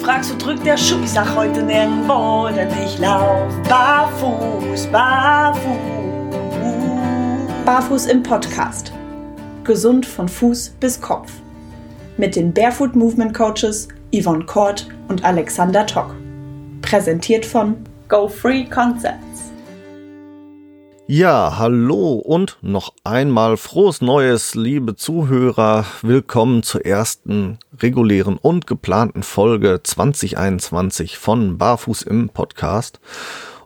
fragst, wo drückt der Schuh? Ich sag heute nirgendwo, denn ich lauf barfuß, barfuß. Barfuß im Podcast. Gesund von Fuß bis Kopf. Mit den Barefoot Movement Coaches Yvonne Kort und Alexander Tock. Präsentiert von Go Free Concepts. Ja, hallo und noch einmal frohes Neues, liebe Zuhörer. Willkommen zur ersten regulären und geplanten Folge 2021 von Barfuß im Podcast.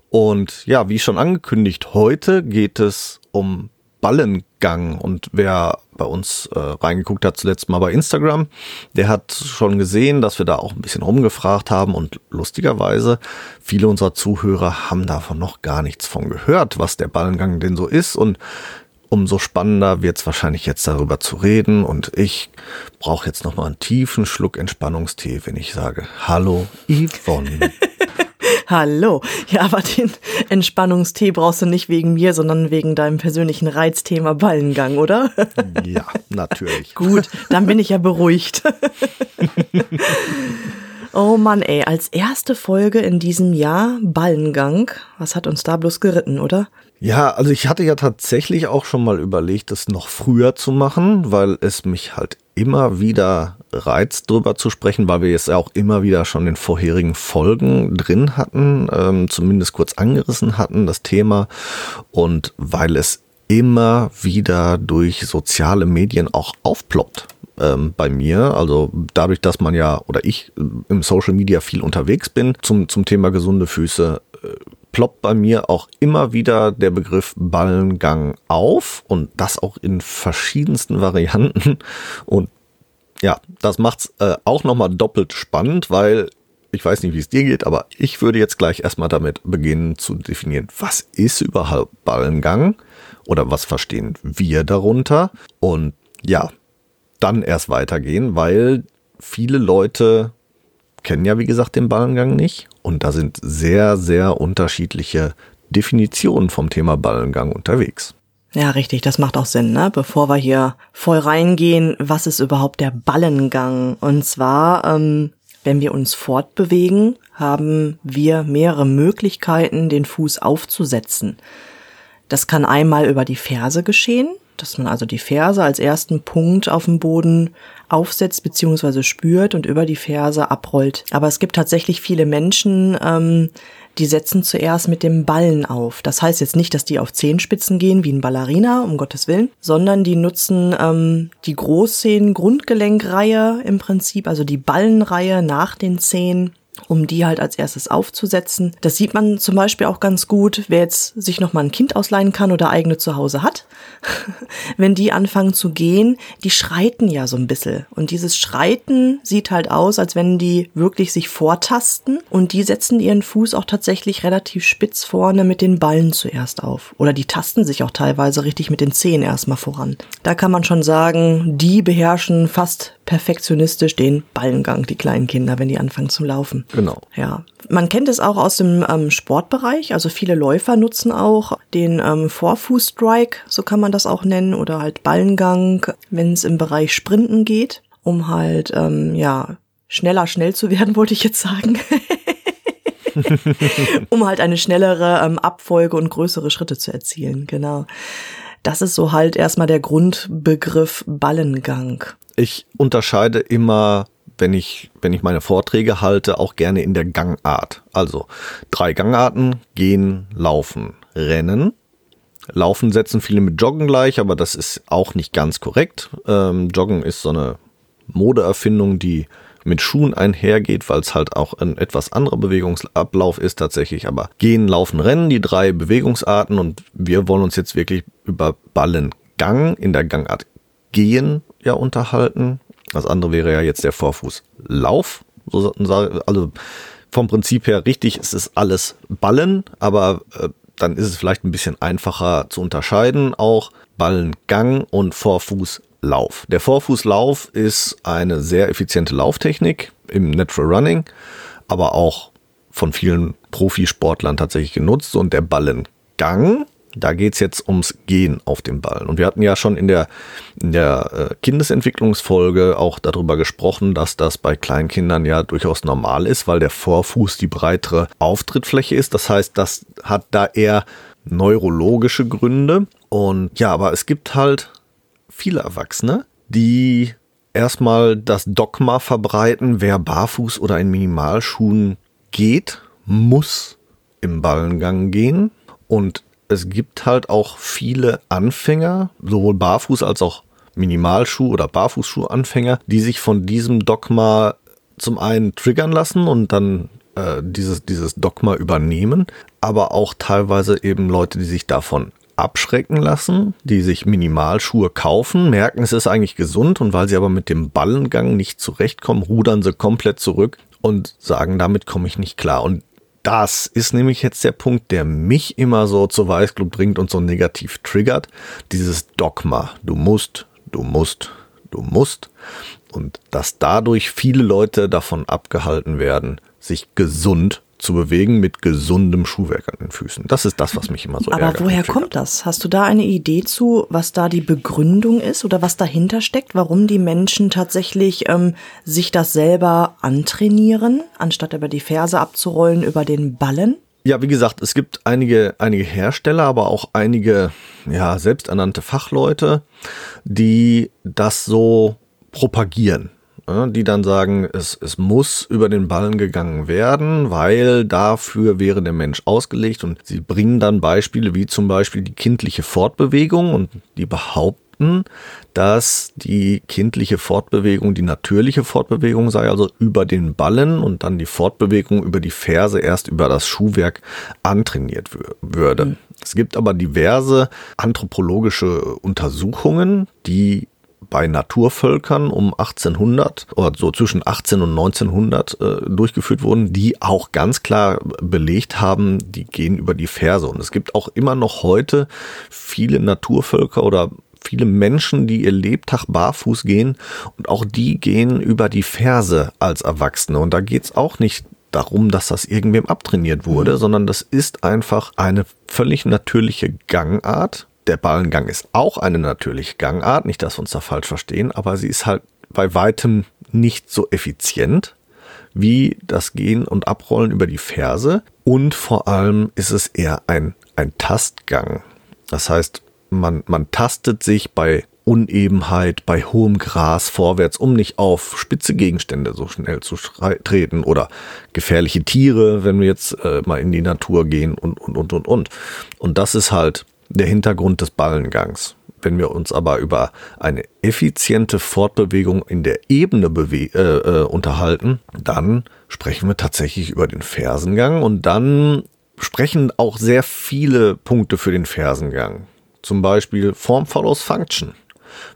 Und ja, wie schon angekündigt, heute geht es um Ballengang. Und wer bei uns äh, reingeguckt hat, zuletzt mal bei Instagram, der hat schon gesehen, dass wir da auch ein bisschen rumgefragt haben. Und lustigerweise, viele unserer Zuhörer haben davon noch gar nichts von gehört, was der Ballengang denn so ist. Und umso spannender wird es wahrscheinlich jetzt darüber zu reden. Und ich brauche jetzt noch mal einen tiefen Schluck Entspannungstee, wenn ich sage, hallo Yvonne. Hallo. Ja, aber den Entspannungstee brauchst du nicht wegen mir, sondern wegen deinem persönlichen Reizthema Ballengang, oder? Ja, natürlich. Gut, dann bin ich ja beruhigt. Oh Mann, ey, als erste Folge in diesem Jahr Ballengang. Was hat uns da bloß geritten, oder? Ja, also ich hatte ja tatsächlich auch schon mal überlegt, das noch früher zu machen, weil es mich halt immer wieder reizt, drüber zu sprechen, weil wir jetzt auch immer wieder schon in vorherigen Folgen drin hatten, ähm, zumindest kurz angerissen hatten, das Thema. Und weil es immer wieder durch soziale Medien auch aufploppt ähm, bei mir. Also dadurch, dass man ja oder ich äh, im Social Media viel unterwegs bin zum, zum Thema gesunde Füße, äh, ploppt bei mir auch immer wieder der Begriff Ballengang auf und das auch in verschiedensten Varianten. Und ja, das macht's äh, auch nochmal doppelt spannend, weil ich weiß nicht, wie es dir geht, aber ich würde jetzt gleich erstmal damit beginnen zu definieren, was ist überhaupt Ballengang oder was verstehen wir darunter und ja, dann erst weitergehen, weil viele Leute kennen ja, wie gesagt, den Ballengang nicht und da sind sehr, sehr unterschiedliche Definitionen vom Thema Ballengang unterwegs. Ja, richtig, das macht auch Sinn, ne? Bevor wir hier voll reingehen, was ist überhaupt der Ballengang? Und zwar, ähm, wenn wir uns fortbewegen, haben wir mehrere Möglichkeiten, den Fuß aufzusetzen. Das kann einmal über die Ferse geschehen, dass man also die Ferse als ersten Punkt auf dem Boden aufsetzt bzw. spürt und über die Ferse abrollt. Aber es gibt tatsächlich viele Menschen, ähm, die setzen zuerst mit dem Ballen auf. Das heißt jetzt nicht, dass die auf Zehenspitzen gehen wie ein Ballerina, um Gottes Willen, sondern die nutzen ähm, die Großzehen-Grundgelenkreihe im Prinzip, also die Ballenreihe nach den Zehen um die halt als erstes aufzusetzen. Das sieht man zum Beispiel auch ganz gut, wer jetzt sich noch mal ein Kind ausleihen kann oder eigene zu Hause hat. Wenn die anfangen zu gehen, die schreiten ja so ein bisschen. Und dieses Schreiten sieht halt aus, als wenn die wirklich sich vortasten. Und die setzen ihren Fuß auch tatsächlich relativ spitz vorne mit den Ballen zuerst auf. Oder die tasten sich auch teilweise richtig mit den Zehen erstmal voran. Da kann man schon sagen, die beherrschen fast perfektionistisch den Ballengang, die kleinen Kinder, wenn die anfangen zu laufen. Genau. Ja. Man kennt es auch aus dem ähm, Sportbereich. Also viele Läufer nutzen auch den ähm, Vorfußstrike, so kann man das auch nennen, oder halt Ballengang, wenn es im Bereich Sprinten geht, um halt, ähm, ja, schneller schnell zu werden, wollte ich jetzt sagen. um halt eine schnellere ähm, Abfolge und größere Schritte zu erzielen, genau. Das ist so halt erstmal der Grundbegriff Ballengang. Ich unterscheide immer, wenn ich, wenn ich meine Vorträge halte, auch gerne in der Gangart. Also drei Gangarten, gehen, laufen, rennen. Laufen setzen viele mit Joggen gleich, aber das ist auch nicht ganz korrekt. Ähm, Joggen ist so eine Modeerfindung, die mit Schuhen einhergeht, weil es halt auch ein etwas anderer Bewegungsablauf ist tatsächlich. Aber gehen, laufen, rennen, die drei Bewegungsarten und wir wollen uns jetzt wirklich über Ballengang in der Gangart gehen ja unterhalten. Das andere wäre ja jetzt der Vorfußlauf. Also vom Prinzip her richtig, es ist alles Ballen, aber äh, dann ist es vielleicht ein bisschen einfacher zu unterscheiden auch Ballengang und Vorfußlauf. Der Vorfußlauf ist eine sehr effiziente Lauftechnik im Natural Running, aber auch von vielen Profisportlern tatsächlich genutzt und der Ballengang Da geht's jetzt ums Gehen auf dem Ballen. Und wir hatten ja schon in der, in der äh, Kindesentwicklungsfolge auch darüber gesprochen, dass das bei Kleinkindern ja durchaus normal ist, weil der Vorfuß die breitere Auftrittfläche ist. Das heißt, das hat da eher neurologische Gründe. Und ja, aber es gibt halt viele Erwachsene, die erstmal das Dogma verbreiten, wer barfuß oder in Minimalschuhen geht, muss im Ballengang gehen. Und es gibt halt auch viele Anfänger, sowohl barfuß als auch Minimalschuh- oder Barfußschuhanfänger, die sich von diesem Dogma zum einen triggern lassen und dann äh, dieses, dieses Dogma übernehmen, aber auch teilweise eben Leute, die sich davon abschrecken lassen, die sich Minimalschuhe kaufen, merken, es ist eigentlich gesund und weil sie aber mit dem Ballengang nicht zurechtkommen, rudern sie komplett zurück und sagen, damit komme ich nicht klar. Und das ist nämlich jetzt der Punkt, der mich immer so zur Weißglut bringt und so negativ triggert. Dieses Dogma. Du musst, du musst, du musst. Und dass dadurch viele Leute davon abgehalten werden, sich gesund zu bewegen mit gesundem Schuhwerk an den Füßen. Das ist das, was mich immer so Aber ärgert. woher kommt das? Hast du da eine Idee zu, was da die Begründung ist oder was dahinter steckt, warum die Menschen tatsächlich ähm, sich das selber antrainieren, anstatt über die Ferse abzurollen, über den Ballen? Ja, wie gesagt, es gibt einige, einige Hersteller, aber auch einige, ja, selbsternannte Fachleute, die das so propagieren die dann sagen, es, es muss über den Ballen gegangen werden, weil dafür wäre der Mensch ausgelegt. Und sie bringen dann Beispiele wie zum Beispiel die kindliche Fortbewegung und die behaupten, dass die kindliche Fortbewegung die natürliche Fortbewegung sei, also über den Ballen und dann die Fortbewegung über die Ferse erst über das Schuhwerk antrainiert würde. Mhm. Es gibt aber diverse anthropologische Untersuchungen, die bei Naturvölkern um 1800 oder so zwischen 18 und 1900 äh, durchgeführt wurden, die auch ganz klar belegt haben, die gehen über die Ferse. Und es gibt auch immer noch heute viele Naturvölker oder viele Menschen, die ihr Lebtag barfuß gehen und auch die gehen über die Ferse als Erwachsene. Und da geht's auch nicht darum, dass das irgendwem abtrainiert wurde, mhm. sondern das ist einfach eine völlig natürliche Gangart, der Ballengang ist auch eine natürliche Gangart, nicht, dass wir uns da falsch verstehen, aber sie ist halt bei weitem nicht so effizient wie das Gehen und Abrollen über die Ferse. Und vor allem ist es eher ein, ein Tastgang. Das heißt, man, man tastet sich bei Unebenheit, bei hohem Gras vorwärts, um nicht auf spitze Gegenstände so schnell zu treten oder gefährliche Tiere, wenn wir jetzt äh, mal in die Natur gehen und, und, und, und, und. Und das ist halt der Hintergrund des Ballengangs. Wenn wir uns aber über eine effiziente Fortbewegung in der Ebene äh, äh, unterhalten, dann sprechen wir tatsächlich über den Fersengang und dann sprechen auch sehr viele Punkte für den Fersengang. Zum Beispiel Form follows Function.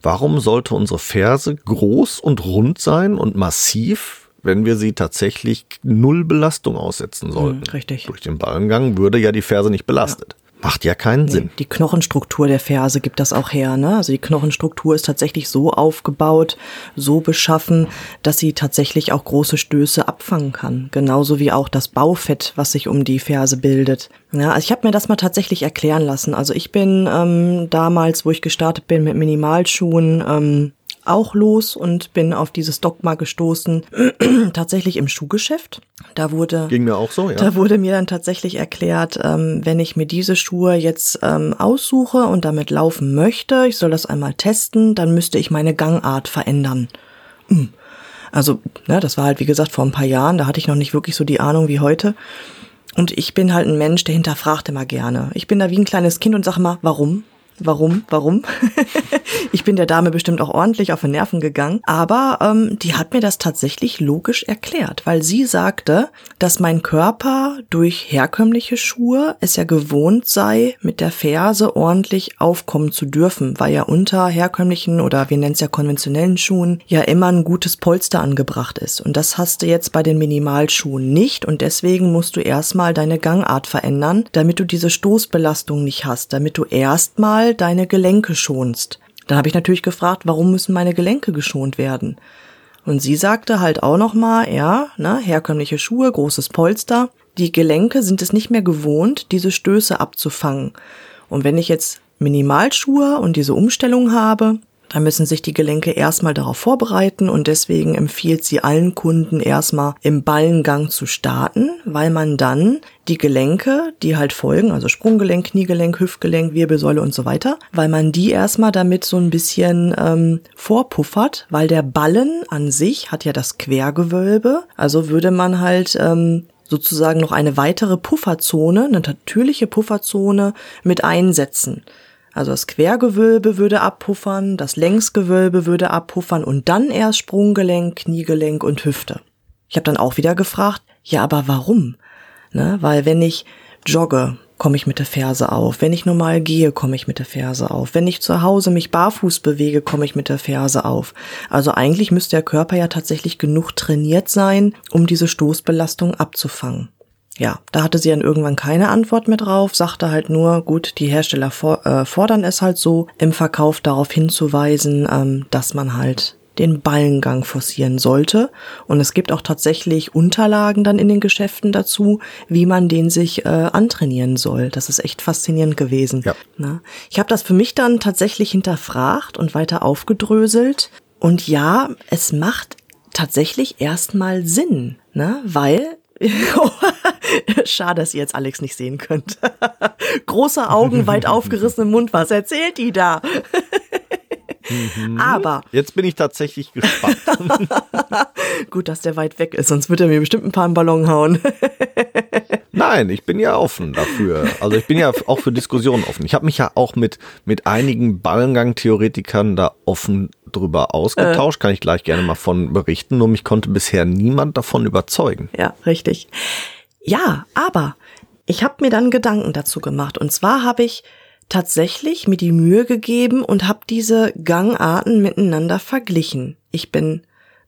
Warum sollte unsere Ferse groß und rund sein und massiv, wenn wir sie tatsächlich null Belastung aussetzen sollten? Hm, richtig. Durch den Ballengang würde ja die Ferse nicht belastet. Ja. Macht ja keinen nee, Sinn. Die Knochenstruktur der Ferse gibt das auch her. Ne? Also die Knochenstruktur ist tatsächlich so aufgebaut, so beschaffen, dass sie tatsächlich auch große Stöße abfangen kann. Genauso wie auch das Baufett, was sich um die Ferse bildet. Ja, also ich habe mir das mal tatsächlich erklären lassen. Also ich bin ähm, damals, wo ich gestartet bin mit Minimalschuhen, ähm, auch los und bin auf dieses Dogma gestoßen, tatsächlich im Schuhgeschäft. Da wurde ging mir auch so, ja. Da wurde mir dann tatsächlich erklärt, ähm, wenn ich mir diese Schuhe jetzt ähm, aussuche und damit laufen möchte, ich soll das einmal testen, dann müsste ich meine Gangart verändern. Hm. Also, ne, das war halt wie gesagt vor ein paar Jahren, da hatte ich noch nicht wirklich so die Ahnung wie heute. Und ich bin halt ein Mensch, der hinterfragt immer gerne. Ich bin da wie ein kleines Kind und sage immer, warum? Warum? Warum? ich bin der Dame bestimmt auch ordentlich auf den Nerven gegangen, aber ähm, die hat mir das tatsächlich logisch erklärt, weil sie sagte, dass mein Körper durch herkömmliche Schuhe es ja gewohnt sei, mit der Ferse ordentlich aufkommen zu dürfen, weil ja unter herkömmlichen oder wir nennen es ja konventionellen Schuhen ja immer ein gutes Polster angebracht ist. Und das hast du jetzt bei den Minimalschuhen nicht und deswegen musst du erstmal deine Gangart verändern, damit du diese Stoßbelastung nicht hast, damit du erstmal deine Gelenke schonst. Dann habe ich natürlich gefragt, warum müssen meine Gelenke geschont werden? Und sie sagte halt auch noch mal, ja, ne, herkömmliche Schuhe, großes Polster. Die Gelenke sind es nicht mehr gewohnt, diese Stöße abzufangen. Und wenn ich jetzt Minimalschuhe und diese Umstellung habe, da müssen sich die Gelenke erstmal darauf vorbereiten und deswegen empfiehlt sie allen Kunden erstmal im Ballengang zu starten, weil man dann die Gelenke, die halt folgen, also Sprunggelenk, Kniegelenk, Hüftgelenk, Wirbelsäule und so weiter, weil man die erstmal damit so ein bisschen ähm, vorpuffert, weil der Ballen an sich hat ja das Quergewölbe, also würde man halt ähm, sozusagen noch eine weitere Pufferzone, eine natürliche Pufferzone mit einsetzen. Also das Quergewölbe würde abpuffern, das Längsgewölbe würde abpuffern und dann erst Sprunggelenk, Kniegelenk und Hüfte. Ich habe dann auch wieder gefragt, ja, aber warum? Ne? Weil wenn ich jogge, komme ich mit der Ferse auf. Wenn ich normal gehe, komme ich mit der Ferse auf. Wenn ich zu Hause mich barfuß bewege, komme ich mit der Ferse auf. Also eigentlich müsste der Körper ja tatsächlich genug trainiert sein, um diese Stoßbelastung abzufangen ja, da hatte sie dann irgendwann keine Antwort mehr drauf, sagte halt nur, gut, die Hersteller for äh, fordern es halt so, im Verkauf darauf hinzuweisen, ähm, dass man halt den Ballengang forcieren sollte. Und es gibt auch tatsächlich Unterlagen dann in den Geschäften dazu, wie man den sich äh, antrainieren soll. Das ist echt faszinierend gewesen. Ja. Na? Ich habe das für mich dann tatsächlich hinterfragt und weiter aufgedröselt. Und ja, es macht tatsächlich erstmal Sinn, ne? weil Schade, dass ihr jetzt Alex nicht sehen könnt. Große Augen, weit aufgerissenen Mund. Was erzählt die da? Mhm. Aber. Jetzt bin ich tatsächlich gespannt. Gut, dass der weit weg ist, sonst wird er mir bestimmt ein paar im Ballon hauen. Nein, ich bin ja offen dafür. Also ich bin ja auch für Diskussionen offen. Ich habe mich ja auch mit, mit einigen Ballengang-Theoretikern da offen drüber ausgetauscht. Äh. Kann ich gleich gerne mal von berichten. Nur mich konnte bisher niemand davon überzeugen. Ja, richtig. Ja, aber ich habe mir dann Gedanken dazu gemacht. Und zwar habe ich tatsächlich mir die Mühe gegeben und habe diese Gangarten miteinander verglichen. Ich bin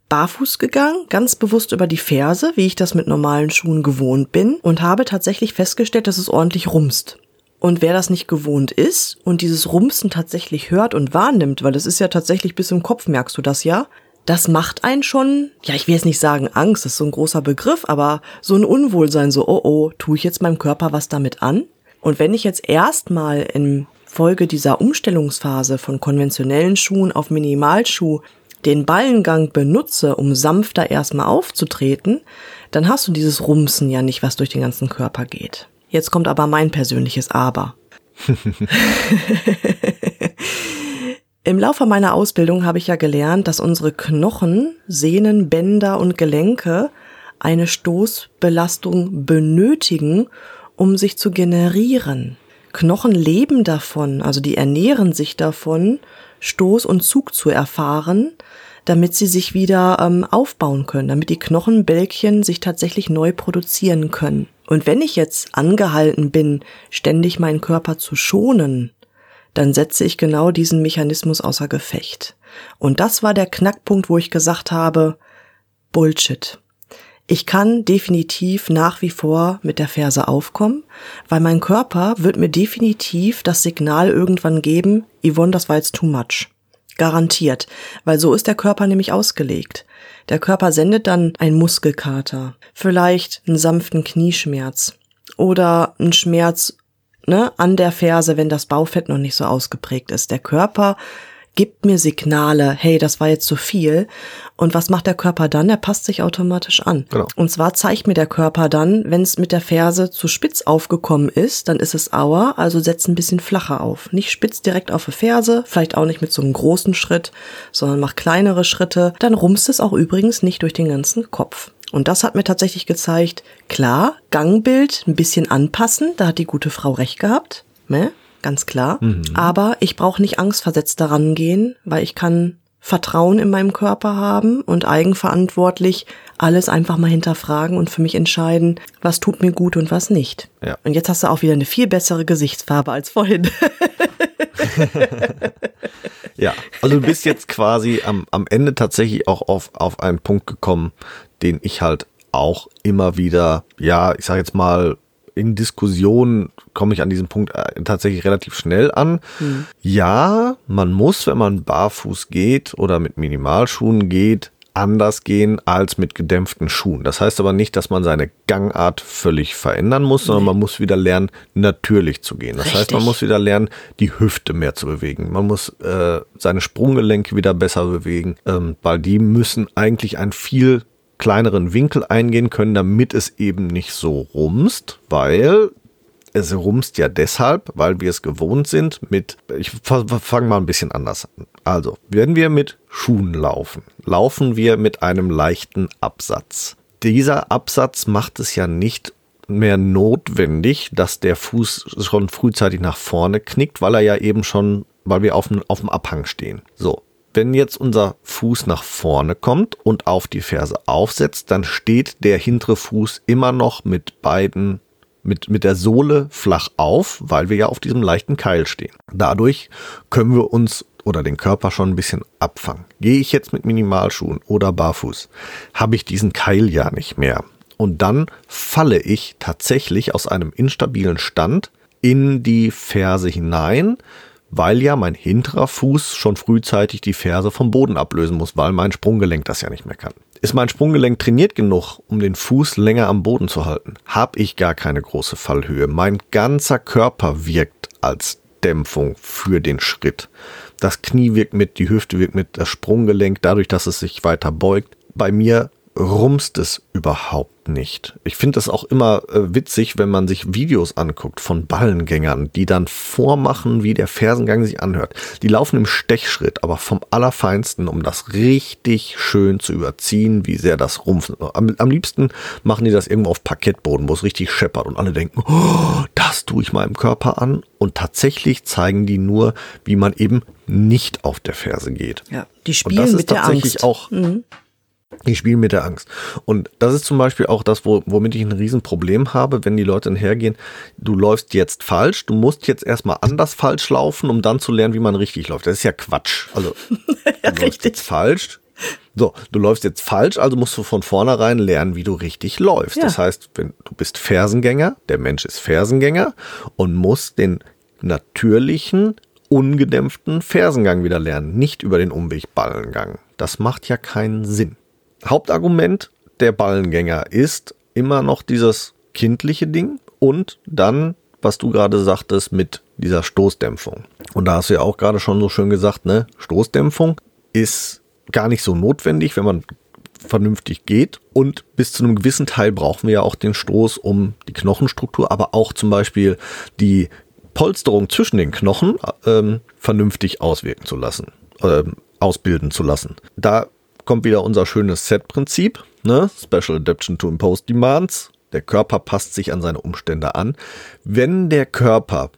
barfuß gegangen, ganz bewusst über die Ferse, wie ich das mit normalen Schuhen gewohnt bin, und habe tatsächlich festgestellt, dass es ordentlich rumst. Und wer das nicht gewohnt ist und dieses Rumsen tatsächlich hört und wahrnimmt, weil es ist ja tatsächlich bis im Kopf, merkst du das ja, das macht einen schon, ja, ich will jetzt nicht sagen Angst, das ist so ein großer Begriff, aber so ein Unwohlsein, so, oh oh, tue ich jetzt meinem Körper was damit an? Und wenn ich jetzt erstmal in Folge dieser Umstellungsphase von konventionellen Schuhen auf Minimalschuh den Ballengang benutze, um sanfter erstmal aufzutreten, dann hast du dieses Rumsen ja nicht, was durch den ganzen Körper geht. Jetzt kommt aber mein persönliches Aber. Im Laufe meiner Ausbildung habe ich ja gelernt, dass unsere Knochen, Sehnen, Bänder und Gelenke eine Stoßbelastung benötigen, um sich zu generieren. Knochen leben davon, also die ernähren sich davon, Stoß und Zug zu erfahren, damit sie sich wieder ähm, aufbauen können, damit die Knochenbälkchen sich tatsächlich neu produzieren können. Und wenn ich jetzt angehalten bin, ständig meinen Körper zu schonen, dann setze ich genau diesen Mechanismus außer Gefecht. Und das war der Knackpunkt, wo ich gesagt habe, Bullshit. Ich kann definitiv nach wie vor mit der Ferse aufkommen, weil mein Körper wird mir definitiv das Signal irgendwann geben, Yvonne, das war jetzt too much. Garantiert, weil so ist der Körper nämlich ausgelegt. Der Körper sendet dann einen Muskelkater, vielleicht einen sanften Knieschmerz oder einen Schmerz ne, an der Ferse, wenn das Baufett noch nicht so ausgeprägt ist. Der Körper gibt mir Signale, hey, das war jetzt zu viel. Und was macht der Körper dann? Er passt sich automatisch an. Genau. Und zwar zeigt mir der Körper dann, wenn es mit der Ferse zu spitz aufgekommen ist, dann ist es Auer, also setzt ein bisschen flacher auf. Nicht spitz direkt auf die Ferse, vielleicht auch nicht mit so einem großen Schritt, sondern mach kleinere Schritte. Dann rumst es auch übrigens nicht durch den ganzen Kopf. Und das hat mir tatsächlich gezeigt, klar, Gangbild ein bisschen anpassen, da hat die gute Frau recht gehabt. Ne? Ganz klar. Mhm. Aber ich brauche nicht angstversetzt daran gehen, weil ich kann Vertrauen in meinem Körper haben und eigenverantwortlich alles einfach mal hinterfragen und für mich entscheiden, was tut mir gut und was nicht. Ja. Und jetzt hast du auch wieder eine viel bessere Gesichtsfarbe als vorhin. ja, also du bist jetzt quasi am, am Ende tatsächlich auch auf, auf einen Punkt gekommen, den ich halt auch immer wieder, ja, ich sag jetzt mal, in Diskussionen komme ich an diesem Punkt äh, tatsächlich relativ schnell an. Mhm. Ja, man muss, wenn man barfuß geht oder mit Minimalschuhen geht, anders gehen als mit gedämpften Schuhen. Das heißt aber nicht, dass man seine Gangart völlig verändern muss, sondern man muss wieder lernen, natürlich zu gehen. Das Richtig. heißt, man muss wieder lernen, die Hüfte mehr zu bewegen. Man muss äh, seine Sprunggelenke wieder besser bewegen, ähm, weil die müssen eigentlich ein viel kleineren Winkel eingehen können, damit es eben nicht so rumst, weil es rumst ja deshalb, weil wir es gewohnt sind mit, ich fange mal ein bisschen anders an. Also, wenn wir mit Schuhen laufen, laufen wir mit einem leichten Absatz. Dieser Absatz macht es ja nicht mehr notwendig, dass der Fuß schon frühzeitig nach vorne knickt, weil er ja eben schon, weil wir auf dem, auf dem Abhang stehen. So. Wenn jetzt unser Fuß nach vorne kommt und auf die Ferse aufsetzt, dann steht der hintere Fuß immer noch mit beiden mit, mit der Sohle flach auf, weil wir ja auf diesem leichten Keil stehen. Dadurch können wir uns oder den Körper schon ein bisschen abfangen. Gehe ich jetzt mit Minimalschuhen oder barfuß, habe ich diesen Keil ja nicht mehr. Und dann falle ich tatsächlich aus einem instabilen Stand in die Ferse hinein, weil ja mein hinterer Fuß schon frühzeitig die Ferse vom Boden ablösen muss, weil mein Sprunggelenk das ja nicht mehr kann. Ist mein Sprunggelenk trainiert genug, um den Fuß länger am Boden zu halten? Hab ich gar keine große Fallhöhe. Mein ganzer Körper wirkt als Dämpfung für den Schritt. Das Knie wirkt mit, die Hüfte wirkt mit, das Sprunggelenk, dadurch, dass es sich weiter beugt. Bei mir rumst es überhaupt nicht. Ich finde es auch immer äh, witzig, wenn man sich Videos anguckt von Ballengängern, die dann vormachen, wie der Fersengang sich anhört. Die laufen im Stechschritt, aber vom Allerfeinsten, um das richtig schön zu überziehen, wie sehr das rumpft. Am, am liebsten machen die das irgendwo auf Parkettboden, wo es richtig scheppert und alle denken, oh, das tue ich meinem Körper an. Und tatsächlich zeigen die nur, wie man eben nicht auf der Ferse geht. Ja, die spielen mit der Angst. Auch, mhm die spielen mit der Angst. Und das ist zum Beispiel auch das, wo, womit ich ein Riesenproblem habe, wenn die Leute hergehen, du läufst jetzt falsch, du musst jetzt erstmal anders falsch laufen, um dann zu lernen, wie man richtig läuft. Das ist ja Quatsch. Also, ja, du läufst jetzt falsch. So, du läufst jetzt falsch, also musst du von vornherein lernen, wie du richtig läufst. Ja. Das heißt, wenn du bist Fersengänger, der Mensch ist Fersengänger und muss den natürlichen, ungedämpften Fersengang wieder lernen, nicht über den Umweg Ballengang. Das macht ja keinen Sinn. Hauptargument der Ballengänger ist immer noch dieses kindliche Ding und dann, was du gerade sagtest, mit dieser Stoßdämpfung. Und da hast du ja auch gerade schon so schön gesagt, ne, Stoßdämpfung ist gar nicht so notwendig, wenn man vernünftig geht. Und bis zu einem gewissen Teil brauchen wir ja auch den Stoß, um die Knochenstruktur, aber auch zum Beispiel die Polsterung zwischen den Knochen ähm, vernünftig auswirken zu lassen, äh, ausbilden zu lassen. Da kommt wieder unser schönes Set-Prinzip, ne? Special Adaption to Imposed Demands. Der Körper passt sich an seine Umstände an. Wenn der Körper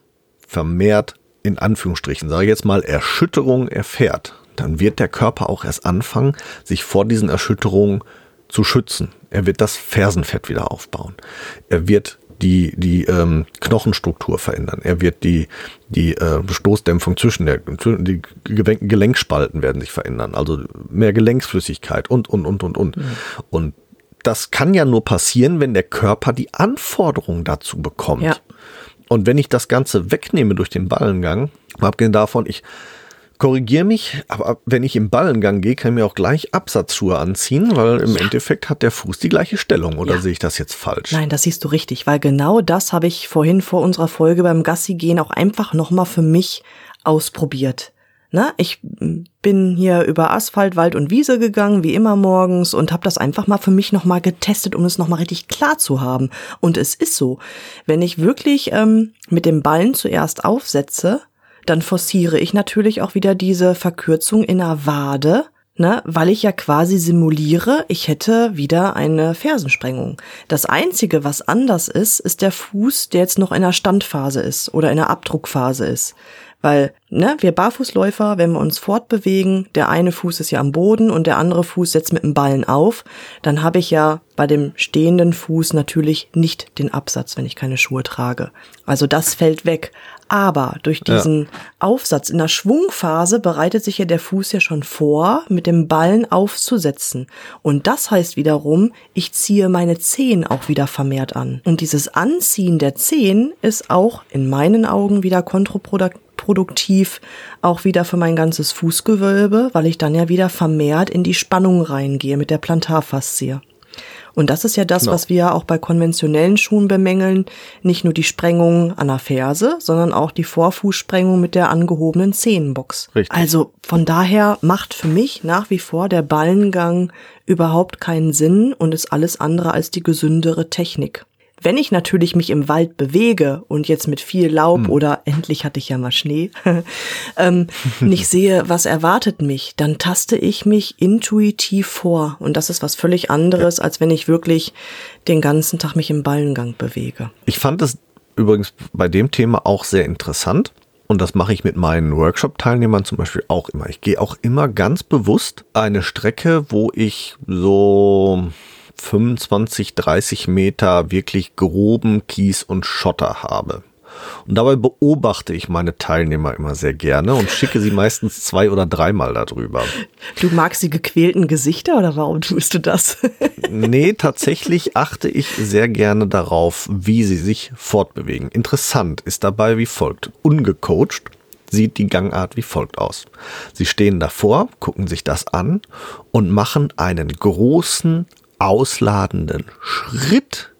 vermehrt, in Anführungsstrichen, sage ich jetzt mal, Erschütterungen erfährt, dann wird der Körper auch erst anfangen, sich vor diesen Erschütterungen zu schützen. Er wird das Fersenfett wieder aufbauen. Er wird die, die ähm, Knochenstruktur verändern. Er wird die, die äh, Stoßdämpfung zwischen der, die Gelenkspalten werden sich verändern. Also mehr Gelenksflüssigkeit und, und, und, und, und. Mhm. Und das kann ja nur passieren, wenn der Körper die Anforderungen dazu bekommt. Ja. Und wenn ich das Ganze wegnehme durch den Ballengang, abgesehen davon, ich korrigiere mich, aber wenn ich im Ballengang gehe, kann ich mir auch gleich Absatzschuhe anziehen, weil im ja. Endeffekt hat der Fuß die gleiche Stellung. Oder ja. sehe ich das jetzt falsch? Nein, das siehst du richtig, weil genau das habe ich vorhin vor unserer Folge beim Gassi gehen auch einfach nochmal für mich ausprobiert. Na, ich bin hier über Asphalt, Wald und Wiese gegangen, wie immer morgens, und habe das einfach mal für mich nochmal getestet, um es nochmal richtig klar zu haben. Und es ist so, wenn ich wirklich ähm, mit dem Ballen zuerst aufsetze, dann forciere ich natürlich auch wieder diese Verkürzung in der Wade, ne, weil ich ja quasi simuliere, ich hätte wieder eine Fersensprengung. Das einzige, was anders ist, ist der Fuß, der jetzt noch in der Standphase ist oder in der Abdruckphase ist. Weil, ne, wir Barfußläufer, wenn wir uns fortbewegen, der eine Fuß ist ja am Boden und der andere Fuß setzt mit dem Ballen auf, dann habe ich ja bei dem stehenden Fuß natürlich nicht den Absatz, wenn ich keine Schuhe trage. Also das fällt weg. Aber durch diesen ja. Aufsatz in der Schwungphase bereitet sich ja der Fuß ja schon vor, mit dem Ballen aufzusetzen. Und das heißt wiederum, ich ziehe meine Zehen auch wieder vermehrt an. Und dieses Anziehen der Zehen ist auch in meinen Augen wieder kontraproduktiv produktiv auch wieder für mein ganzes Fußgewölbe, weil ich dann ja wieder vermehrt in die Spannung reingehe mit der Plantarfaszie. Und das ist ja das, genau. was wir auch bei konventionellen Schuhen bemängeln. Nicht nur die Sprengung an der Ferse, sondern auch die Vorfußsprengung mit der angehobenen Zehenbox. Richtig. Also von daher macht für mich nach wie vor der Ballengang überhaupt keinen Sinn und ist alles andere als die gesündere Technik. Wenn ich natürlich mich im Wald bewege und jetzt mit viel Laub hm. oder endlich hatte ich ja mal Schnee, ähm, nicht sehe, was erwartet mich, dann taste ich mich intuitiv vor. Und das ist was völlig anderes, ja. als wenn ich wirklich den ganzen Tag mich im Ballengang bewege. Ich fand es übrigens bei dem Thema auch sehr interessant. Und das mache ich mit meinen Workshop-Teilnehmern zum Beispiel auch immer. Ich gehe auch immer ganz bewusst eine Strecke, wo ich so 25, 30 Meter wirklich groben Kies und Schotter habe. Und dabei beobachte ich meine Teilnehmer immer sehr gerne und schicke sie meistens zwei oder dreimal darüber. Du magst die gequälten Gesichter oder warum tust du das? nee, tatsächlich achte ich sehr gerne darauf, wie sie sich fortbewegen. Interessant ist dabei wie folgt. Ungecoacht sieht die Gangart wie folgt aus. Sie stehen davor, gucken sich das an und machen einen großen ausladenden Schritt,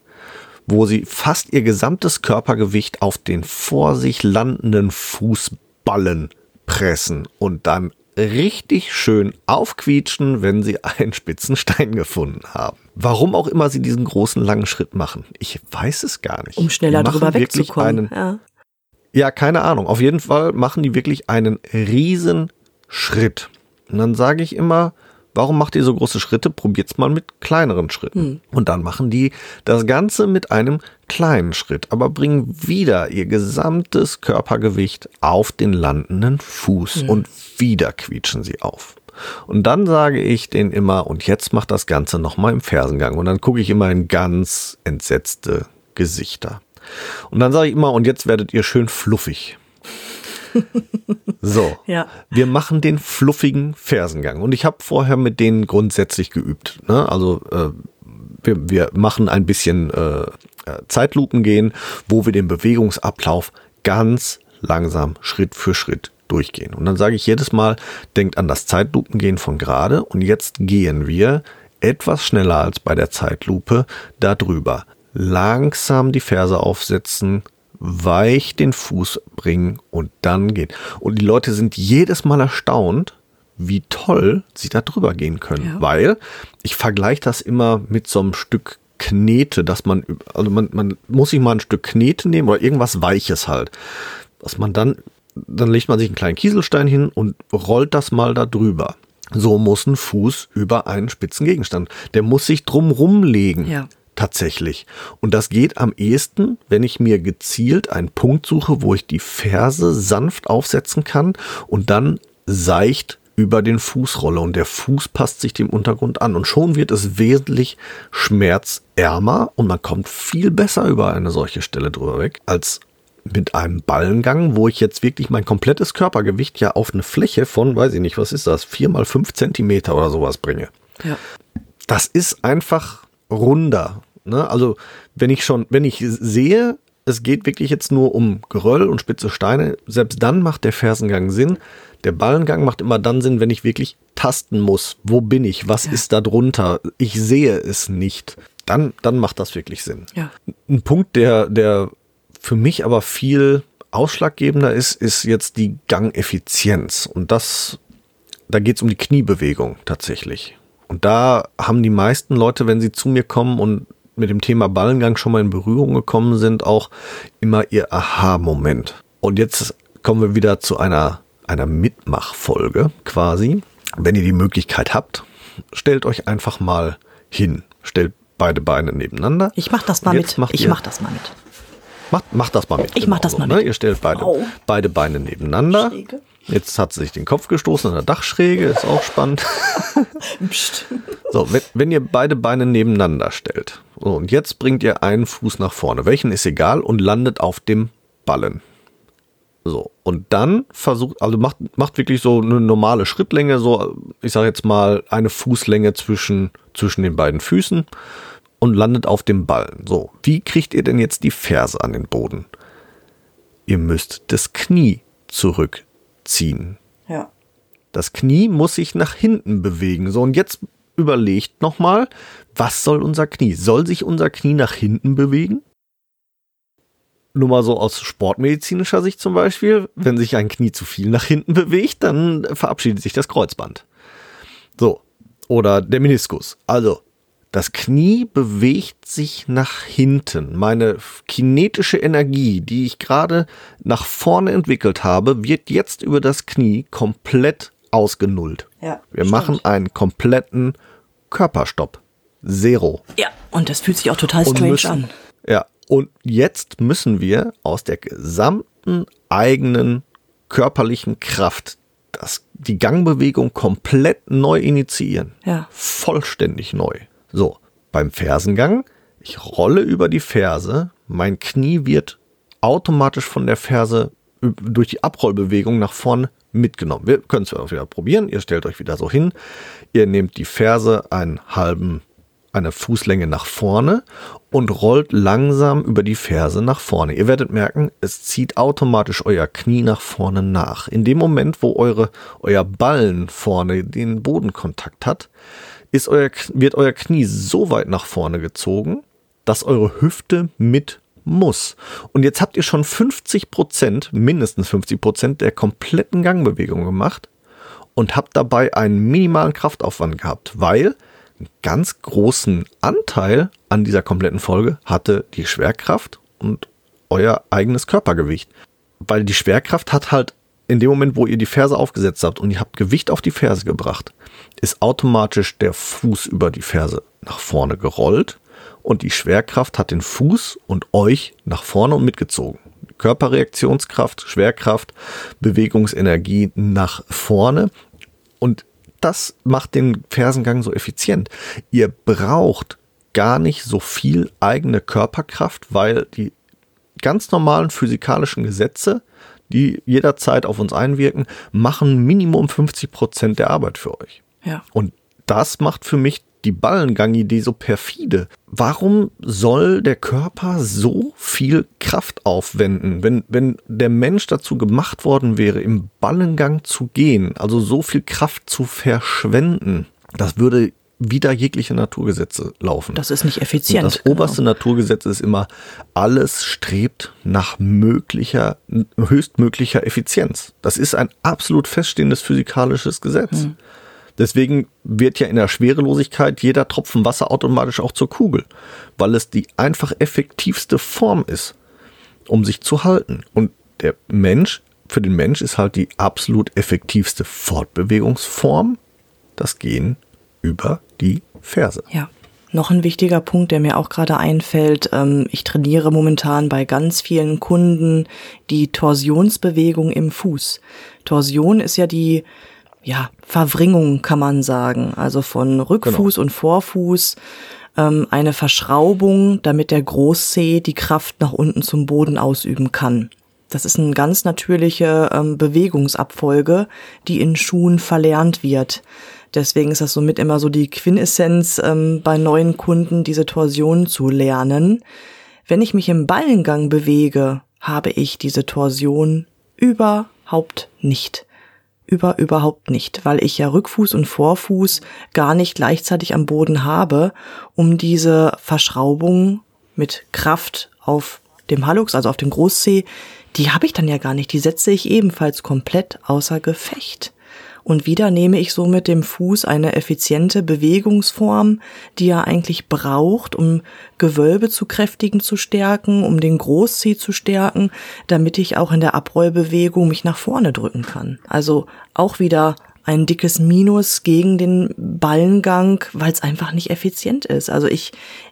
wo sie fast ihr gesamtes Körpergewicht auf den vor sich landenden Fußballen pressen und dann richtig schön aufquietschen, wenn sie einen spitzen Stein gefunden haben. Warum auch immer sie diesen großen langen Schritt machen, ich weiß es gar nicht. Um schneller drüber wegzukommen. Einen, ja. ja, keine Ahnung. Auf jeden Fall machen die wirklich einen riesen Schritt. Und dann sage ich immer, Warum macht ihr so große Schritte? Probiert's mal mit kleineren Schritten. Hm. Und dann machen die das Ganze mit einem kleinen Schritt, aber bringen wieder ihr gesamtes Körpergewicht auf den landenden Fuß hm. und wieder quietschen sie auf. Und dann sage ich denen immer, und jetzt macht das Ganze nochmal im Fersengang. Und dann gucke ich immer in ganz entsetzte Gesichter. Und dann sage ich immer, und jetzt werdet ihr schön fluffig. So, ja. wir machen den fluffigen Fersengang. Und ich habe vorher mit denen grundsätzlich geübt. Ne? Also äh, wir, wir machen ein bisschen äh, äh, Zeitlupen gehen, wo wir den Bewegungsablauf ganz langsam Schritt für Schritt durchgehen. Und dann sage ich jedes Mal, denkt an das Zeitlupengehen von gerade und jetzt gehen wir etwas schneller als bei der Zeitlupe darüber. Langsam die Ferse aufsetzen, weich den Fuß bringen und dann gehen. Und die Leute sind jedes Mal erstaunt, wie toll sie da drüber gehen können. Ja. Weil ich vergleiche das immer mit so einem Stück Knete, dass man, also man, man muss sich mal ein Stück Knete nehmen oder irgendwas Weiches halt. Dass man dann, dann legt man sich einen kleinen Kieselstein hin und rollt das mal da drüber. So muss ein Fuß über einen spitzen Gegenstand. Der muss sich drum rumlegen. Ja tatsächlich. Und das geht am ehesten, wenn ich mir gezielt einen Punkt suche, wo ich die Ferse sanft aufsetzen kann und dann seicht über den Fuß rolle und der Fuß passt sich dem Untergrund an und schon wird es wesentlich schmerzärmer und man kommt viel besser über eine solche Stelle drüber weg als mit einem Ballengang, wo ich jetzt wirklich mein komplettes Körpergewicht ja auf eine Fläche von, weiß ich nicht, was ist das, vier mal fünf Zentimeter oder sowas bringe. Ja. Das ist einfach runder. Ne? Also wenn ich schon, wenn ich sehe, es geht wirklich jetzt nur um Geröll und spitze Steine, selbst dann macht der Fersengang Sinn. Der Ballengang macht immer dann Sinn, wenn ich wirklich tasten muss. Wo bin ich? Was ja. ist da drunter? Ich sehe es nicht. Dann, dann macht das wirklich Sinn. Ja. Ein Punkt, der, der für mich aber viel ausschlaggebender ist, ist jetzt die Gangeffizienz. Und das, da geht es um die Kniebewegung tatsächlich. Und da haben die meisten Leute, wenn sie zu mir kommen und mit dem Thema Ballengang schon mal in Berührung gekommen sind, auch immer ihr Aha-Moment. Und jetzt kommen wir wieder zu einer, einer Mitmachfolge quasi. Wenn ihr die Möglichkeit habt, stellt euch einfach mal hin. Stellt beide Beine nebeneinander. Ich mach das mal mit. Ich mach das mal mit. Macht, macht das mal mit. Ich genau mach das so, mal ne? mit. Ihr stellt beide, oh. beide Beine nebeneinander. Schräge. Jetzt hat sie sich den Kopf gestoßen an der Dachschräge, ist auch spannend. so, wenn, wenn, ihr beide Beine nebeneinander stellt, so, und jetzt bringt ihr einen Fuß nach vorne, welchen ist egal, und landet auf dem Ballen. So, und dann versucht, also macht, macht wirklich so eine normale Schrittlänge, so, ich sage jetzt mal, eine Fußlänge zwischen, zwischen den beiden Füßen und landet auf dem Ballen. So, wie kriegt ihr denn jetzt die Ferse an den Boden? Ihr müsst das Knie zurückziehen. Ja. Das Knie muss sich nach hinten bewegen. So, und jetzt überlegt nochmal, was soll unser Knie? Soll sich unser Knie nach hinten bewegen? Nur mal so aus sportmedizinischer Sicht zum Beispiel, wenn sich ein Knie zu viel nach hinten bewegt, dann verabschiedet sich das Kreuzband. So. Oder der Meniskus. Also, das Knie bewegt sich nach hinten. Meine kinetische Energie, die ich gerade nach vorne entwickelt habe, wird jetzt über das Knie komplett ausgenullt. Ja, Wir stimmt. machen einen kompletten Körperstopp. Zero. Ja, und das fühlt sich auch total strange müssen, an. Ja, und jetzt müssen wir aus der gesamten eigenen körperlichen Kraft das, die Gangbewegung komplett neu initiieren. Ja. Vollständig neu. So, beim Fersengang, ich rolle über die Ferse, mein Knie wird automatisch von der Ferse durch die Abrollbewegung nach vorne mitgenommen. Wir können es wieder probieren. Ihr stellt euch wieder so hin. Ihr nehmt die Ferse einen halben, eine Fußlänge nach vorne und rollt langsam über die Ferse nach vorne. Ihr werdet merken, es zieht automatisch euer Knie nach vorne nach. In dem Moment, wo eure, euer Ballen vorne den Bodenkontakt hat, ist euer, wird euer Knie so weit nach vorne gezogen, dass eure Hüfte mit muss. Und jetzt habt ihr schon 50 Prozent, mindestens 50 Prozent der kompletten Gangbewegung gemacht und habt dabei einen minimalen Kraftaufwand gehabt, weil einen ganz großen Anteil an dieser kompletten Folge hatte die Schwerkraft und euer eigenes Körpergewicht. Weil die Schwerkraft hat halt in dem Moment, wo ihr die Ferse aufgesetzt habt und ihr habt Gewicht auf die Ferse gebracht, ist automatisch der Fuß über die Ferse nach vorne gerollt und die Schwerkraft hat den Fuß und euch nach vorne und mitgezogen. Körperreaktionskraft, Schwerkraft, Bewegungsenergie nach vorne und das macht den Fersengang so effizient. Ihr braucht gar nicht so viel eigene Körperkraft, weil die ganz normalen physikalischen Gesetze, die jederzeit auf uns einwirken, machen Minimum 50 Prozent der Arbeit für euch. Ja. Und das macht für mich die Ballengang-Idee so perfide. Warum soll der Körper so viel Kraft aufwenden, wenn, wenn der Mensch dazu gemacht worden wäre, im Ballengang zu gehen, also so viel Kraft zu verschwenden? Das würde wieder jegliche Naturgesetze laufen. Das ist nicht effizient. Und das oberste Naturgesetz ist immer, alles strebt nach möglicher, höchstmöglicher Effizienz. Das ist ein absolut feststehendes physikalisches Gesetz. Deswegen wird ja in der Schwerelosigkeit jeder Tropfen Wasser automatisch auch zur Kugel, weil es die einfach effektivste Form ist, um sich zu halten. Und der Mensch, für den Mensch ist halt die absolut effektivste Fortbewegungsform das Gehen über die Ferse. Ja. Noch ein wichtiger Punkt, der mir auch gerade einfällt. Ähm, ich trainiere momentan bei ganz vielen Kunden die Torsionsbewegung im Fuß. Torsion ist ja die ja, Verwringung, kann man sagen. Also von Rückfuß und Vorfuß ähm, eine Verschraubung, damit der Großzeh die Kraft nach unten zum Boden ausüben kann. Das ist eine ganz natürliche ähm, Bewegungsabfolge, die in Schuhen verlernt wird. Deswegen ist das somit immer so die Quintessenz ähm, bei neuen Kunden, diese Torsion zu lernen. Wenn ich mich im Ballengang bewege, habe ich diese Torsion überhaupt nicht. Über überhaupt nicht, weil ich ja Rückfuß und Vorfuß gar nicht gleichzeitig am Boden habe, um diese Verschraubung mit Kraft auf dem Hallux, also auf dem Großzeh, die habe ich dann ja gar nicht. Die setze ich ebenfalls komplett außer Gefecht. Und wieder nehme ich somit dem Fuß eine effiziente Bewegungsform, die er eigentlich braucht, um Gewölbe zu kräftigen zu stärken, um den Großzeh zu stärken, damit ich auch in der Abrollbewegung mich nach vorne drücken kann. Also auch wieder ein dickes Minus gegen den Ballengang, weil es einfach nicht effizient ist. Also ich,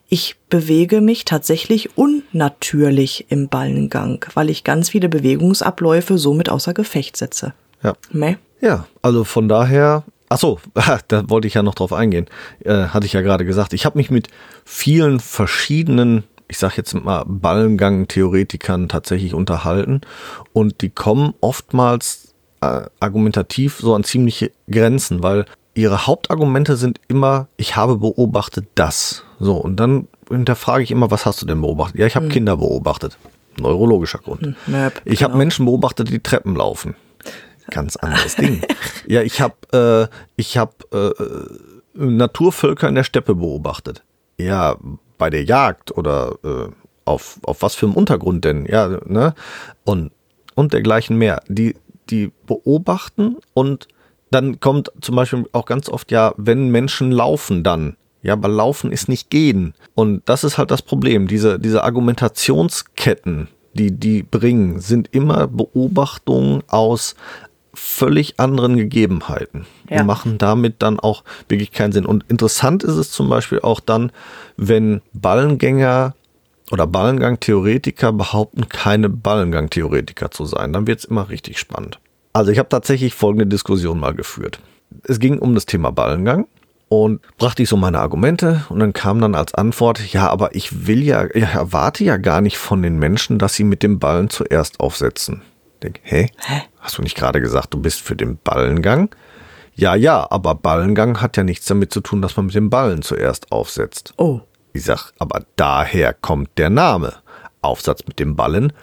ich bewege mich tatsächlich unnatürlich im Ballengang, weil ich ganz viele Bewegungsabläufe somit außer Gefecht setze. Ja. Meh. Ja, also von daher, ach so, da wollte ich ja noch drauf eingehen. Äh, hatte ich ja gerade gesagt. Ich habe mich mit vielen verschiedenen, ich sag jetzt mal Ballengang-Theoretikern tatsächlich unterhalten und die kommen oftmals äh, argumentativ so an ziemliche Grenzen, weil ihre Hauptargumente sind immer, ich habe beobachtet das. So, und dann hinterfrage ich immer, was hast du denn beobachtet? Ja, ich habe Kinder beobachtet. Neurologischer Grund. Hm, Nöp, ich habe genau. Menschen beobachtet, die Treppen laufen. Ganz anderes Ding. Ja, ich habe äh, ich habe äh, Naturvölker in der Steppe beobachtet. Ja, bei der Jagd oder äh, auf, auf was für einem Untergrund denn, ja, ne? Und, und dergleichen mehr. Die, die beobachten und dann kommt zum Beispiel auch ganz oft, ja, wenn Menschen laufen dann. Ja, aber laufen ist nicht gehen. Und das ist halt das Problem. Diese, diese Argumentationsketten, die die bringen, sind immer Beobachtungen aus völlig anderen Gegebenheiten. Ja. Die machen damit dann auch wirklich keinen Sinn. Und interessant ist es zum Beispiel auch dann, wenn Ballengänger oder Ballengang-Theoretiker behaupten, keine Ballengang-Theoretiker zu sein. Dann wird es immer richtig spannend. Also ich habe tatsächlich folgende Diskussion mal geführt. Es ging um das Thema Ballengang und brachte ich so meine Argumente und dann kam dann als Antwort, ja, aber ich will ja, ich erwarte ja gar nicht von den Menschen, dass sie mit dem Ballen zuerst aufsetzen. Ich denk, hä? Hä? Hast du nicht gerade gesagt, du bist für den Ballengang? Ja, ja, aber Ballengang hat ja nichts damit zu tun, dass man mit dem Ballen zuerst aufsetzt. Oh. Ich sag, aber daher kommt der Name. Aufsatz mit dem Ballen,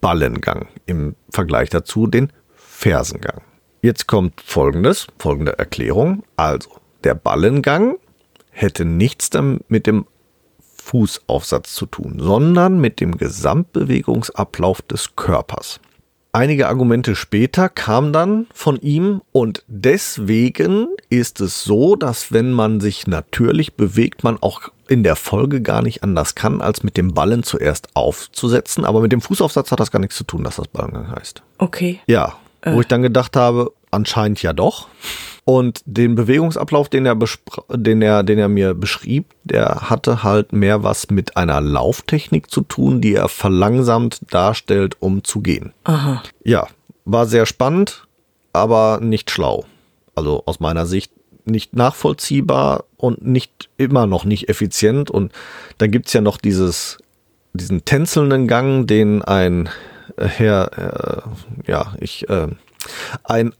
Ballengang. Im Vergleich dazu den Fersengang. Jetzt kommt folgendes, folgende Erklärung. Also, der Ballengang hätte nichts mit dem Fußaufsatz zu tun, sondern mit dem Gesamtbewegungsablauf des Körpers. Einige Argumente später kam dann von ihm und deswegen ist es so, dass wenn man sich natürlich bewegt, man auch in der Folge gar nicht anders kann, als mit dem Ballen zuerst aufzusetzen. Aber mit dem Fußaufsatz hat das gar nichts zu tun, dass das Ballengang heißt. Okay. Ja, wo ich dann gedacht habe, anscheinend ja doch. Und den Bewegungsablauf, den er, den er, den er mir beschrieb, der hatte halt mehr was mit einer Lauftechnik zu tun, die er verlangsamt darstellt, um zu gehen. Aha. Ja, war sehr spannend, aber nicht schlau. Also aus meiner Sicht nicht nachvollziehbar und nicht immer noch nicht effizient. Und dann gibt's ja noch dieses, diesen tänzelnden Gang, den ein äh, Herr, äh, ja, ich, äh, ein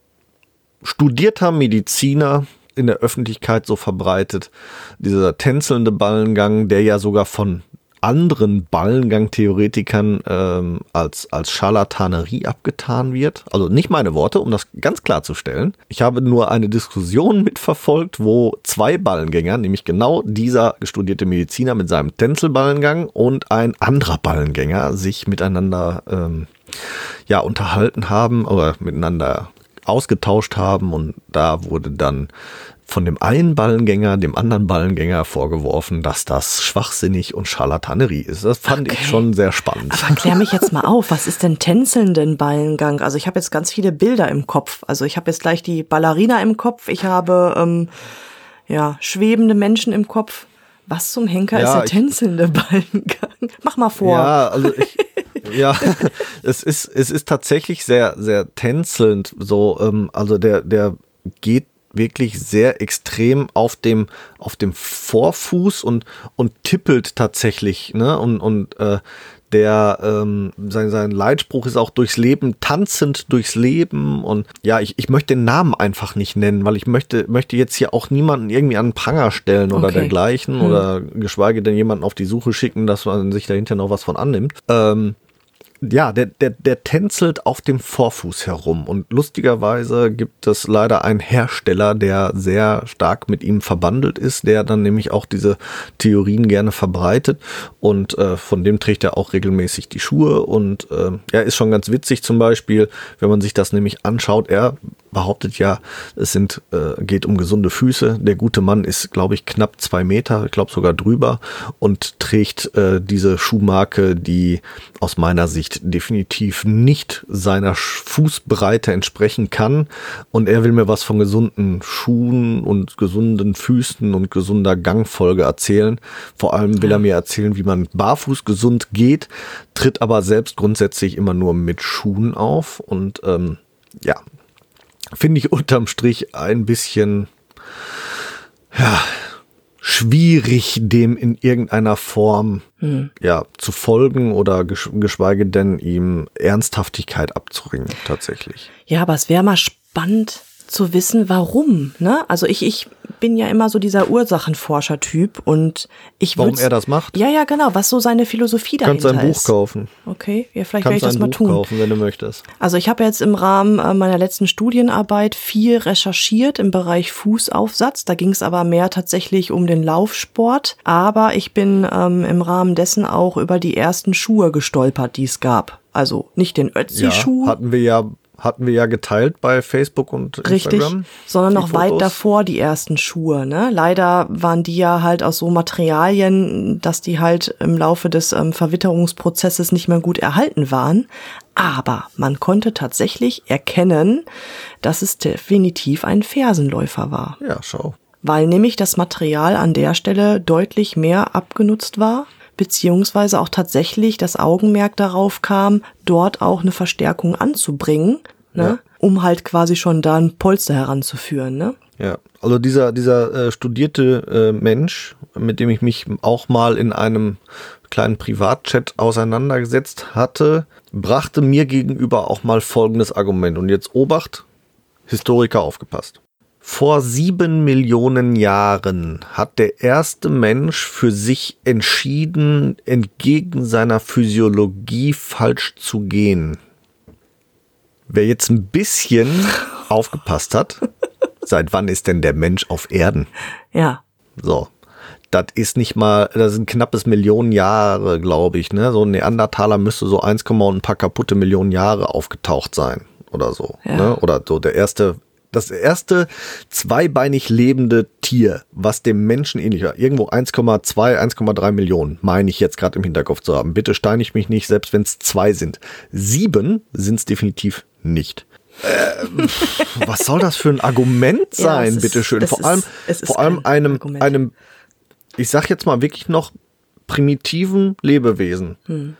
studierter Mediziner in der Öffentlichkeit so verbreitet. Dieser tänzelnde Ballengang, der ja sogar von anderen Ballengang-Theoretikern ähm, als, als Scharlatanerie abgetan wird. Also nicht meine Worte, um das ganz klarzustellen. Ich habe nur eine Diskussion mitverfolgt, wo zwei Ballengänger, nämlich genau dieser studierte Mediziner mit seinem Tänzelballengang und ein anderer Ballengänger sich miteinander ähm, ja unterhalten haben oder miteinander ausgetauscht haben und da wurde dann von dem einen Ballengänger dem anderen Ballengänger vorgeworfen, dass das schwachsinnig und Scharlatanerie ist. Das fand Okay. ich schon sehr spannend. Aber klär mich jetzt mal auf, was ist denn tänzelnden Ballengang? Also ich habe jetzt ganz viele Bilder im Kopf. Also ich habe jetzt gleich die Ballerina im Kopf, ich habe ähm, ja schwebende Menschen im Kopf. Was zum Henker Ja, ist der tänzelnde Ballengang? Mach mal vor. Ja, also ich, ja, es ist es ist tatsächlich sehr sehr tänzelnd so. Ähm, also der der geht wirklich sehr extrem auf dem auf dem Vorfuß und und tippelt tatsächlich ne und und äh, der ähm, sein, sein Leitspruch ist auch durchs Leben, tanzend durchs Leben. Und ja, ich, ich möchte den Namen einfach nicht nennen, weil ich möchte, möchte jetzt hier auch niemanden irgendwie an den Pranger stellen oder Okay. dergleichen Hm. oder geschweige denn jemanden auf die Suche schicken, dass man sich dahinter noch was von annimmt. Ähm, ja, der, der, der tänzelt auf dem Vorfuß herum. Und lustigerweise gibt es leider einen Hersteller, der sehr stark mit ihm verbandelt ist, der dann nämlich auch diese Theorien gerne verbreitet. Und äh, von dem trägt er auch regelmäßig die Schuhe. Und äh, er ist schon ganz witzig zum Beispiel, wenn man sich das nämlich anschaut, er behauptet ja, es sind, äh, geht um gesunde Füße. Der gute Mann ist, glaube ich, knapp zwei Meter, ich glaube sogar drüber und trägt äh, diese Schuhmarke, die aus meiner Sicht definitiv nicht seiner Fußbreite entsprechen kann. Und er will mir was von gesunden Schuhen und gesunden Füßen und gesunder Gangfolge erzählen. Vor allem will er mir erzählen, wie man barfuß gesund geht, tritt aber selbst grundsätzlich immer nur mit Schuhen auf und ähm, ja, finde ich unterm Strich ein bisschen ja, schwierig, dem in irgendeiner Form ja, zu folgen oder gesch geschweige denn ihm Ernsthaftigkeit abzuringen, tatsächlich. Ja, aber es wäre mal spannend, zu wissen, warum. Ne? Also ich, ich bin ja immer so dieser Ursachenforscher-Typ und ich Warum er das macht? Ja, ja, genau. Was so seine Philosophie dahinter Kannst ein Buch ist. kaufen. Okay, ja, vielleicht Kannst werde ich das ein mal Buch tun. kaufen, wenn du möchtest. Also ich habe jetzt im Rahmen äh, meiner letzten Studienarbeit viel recherchiert im Bereich Fußaufsatz. Da ging es aber mehr tatsächlich um den Laufsport. Aber ich bin ähm, im Rahmen dessen auch über die ersten Schuhe gestolpert, die es gab. Also nicht den Ja, Ötzi-Schuh. hatten wir ja hatten wir ja geteilt bei Facebook und Richtig, Instagram. sondern die noch weit davor die ersten Schuhe. Ne? Leider waren die ja halt aus so Materialien, dass die halt im Laufe des ähm, Verwitterungsprozesses nicht mehr gut erhalten waren. Aber man konnte tatsächlich erkennen, dass es definitiv ein Fersenläufer war. Ja, schau. Weil nämlich das Material an der Stelle deutlich mehr abgenutzt war, beziehungsweise auch tatsächlich das Augenmerk darauf kam, dort auch eine Verstärkung anzubringen, ne? Ja. um halt quasi schon da ein Polster heranzuführen. Ne? Ja, also dieser, dieser äh, studierte äh, Mensch, mit dem ich mich auch mal in einem kleinen Privatchat auseinandergesetzt hatte, brachte mir gegenüber auch mal folgendes Argument. Und jetzt Obacht, Historiker aufgepasst. Vor sieben Millionen Jahren hat der erste Mensch für sich entschieden, entgegen seiner Physiologie falsch zu gehen. Wer jetzt ein bisschen aufgepasst hat, seit wann ist denn der Mensch auf Erden? Ja, So. Das ist nicht mal, das sind knappes Millionen Jahre, glaube ich, ne? So ein Neandertaler müsste so 1, und ein paar kaputte Millionen Jahre aufgetaucht sein oder so, Ja. ne? Oder so der erste, das erste zweibeinig lebende Tier, was dem Menschen ähnlich war. Irgendwo 1,2, 1,3 Millionen, meine ich jetzt gerade im Hinterkopf zu haben. Bitte steinig mich nicht, selbst wenn es zwei sind. Sieben sind es definitiv nicht. Äh, was soll das für ein Argument Ja, sein, ist- bitteschön? es Vor allem, ist vor allem einem, Argument. einem, ich sag jetzt mal wirklich noch primitiven Lebewesen, Hm.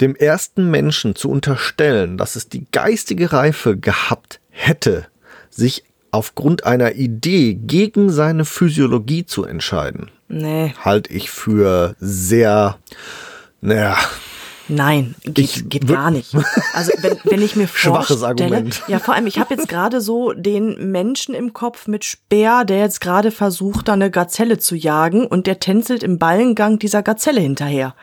dem ersten Menschen zu unterstellen, dass es die geistige Reife gehabt hätte, sich aufgrund einer Idee gegen seine Physiologie zu entscheiden, nee, halte ich für sehr, naja, nein, geht, Ich geht gar nicht. Also wenn, wenn ich mir Schwaches vorstelle, Argument. ja vor allem, ich habe jetzt gerade so den Menschen im Kopf mit Speer, der jetzt gerade versucht, da eine Gazelle zu jagen und der tänzelt im Ballengang dieser Gazelle hinterher.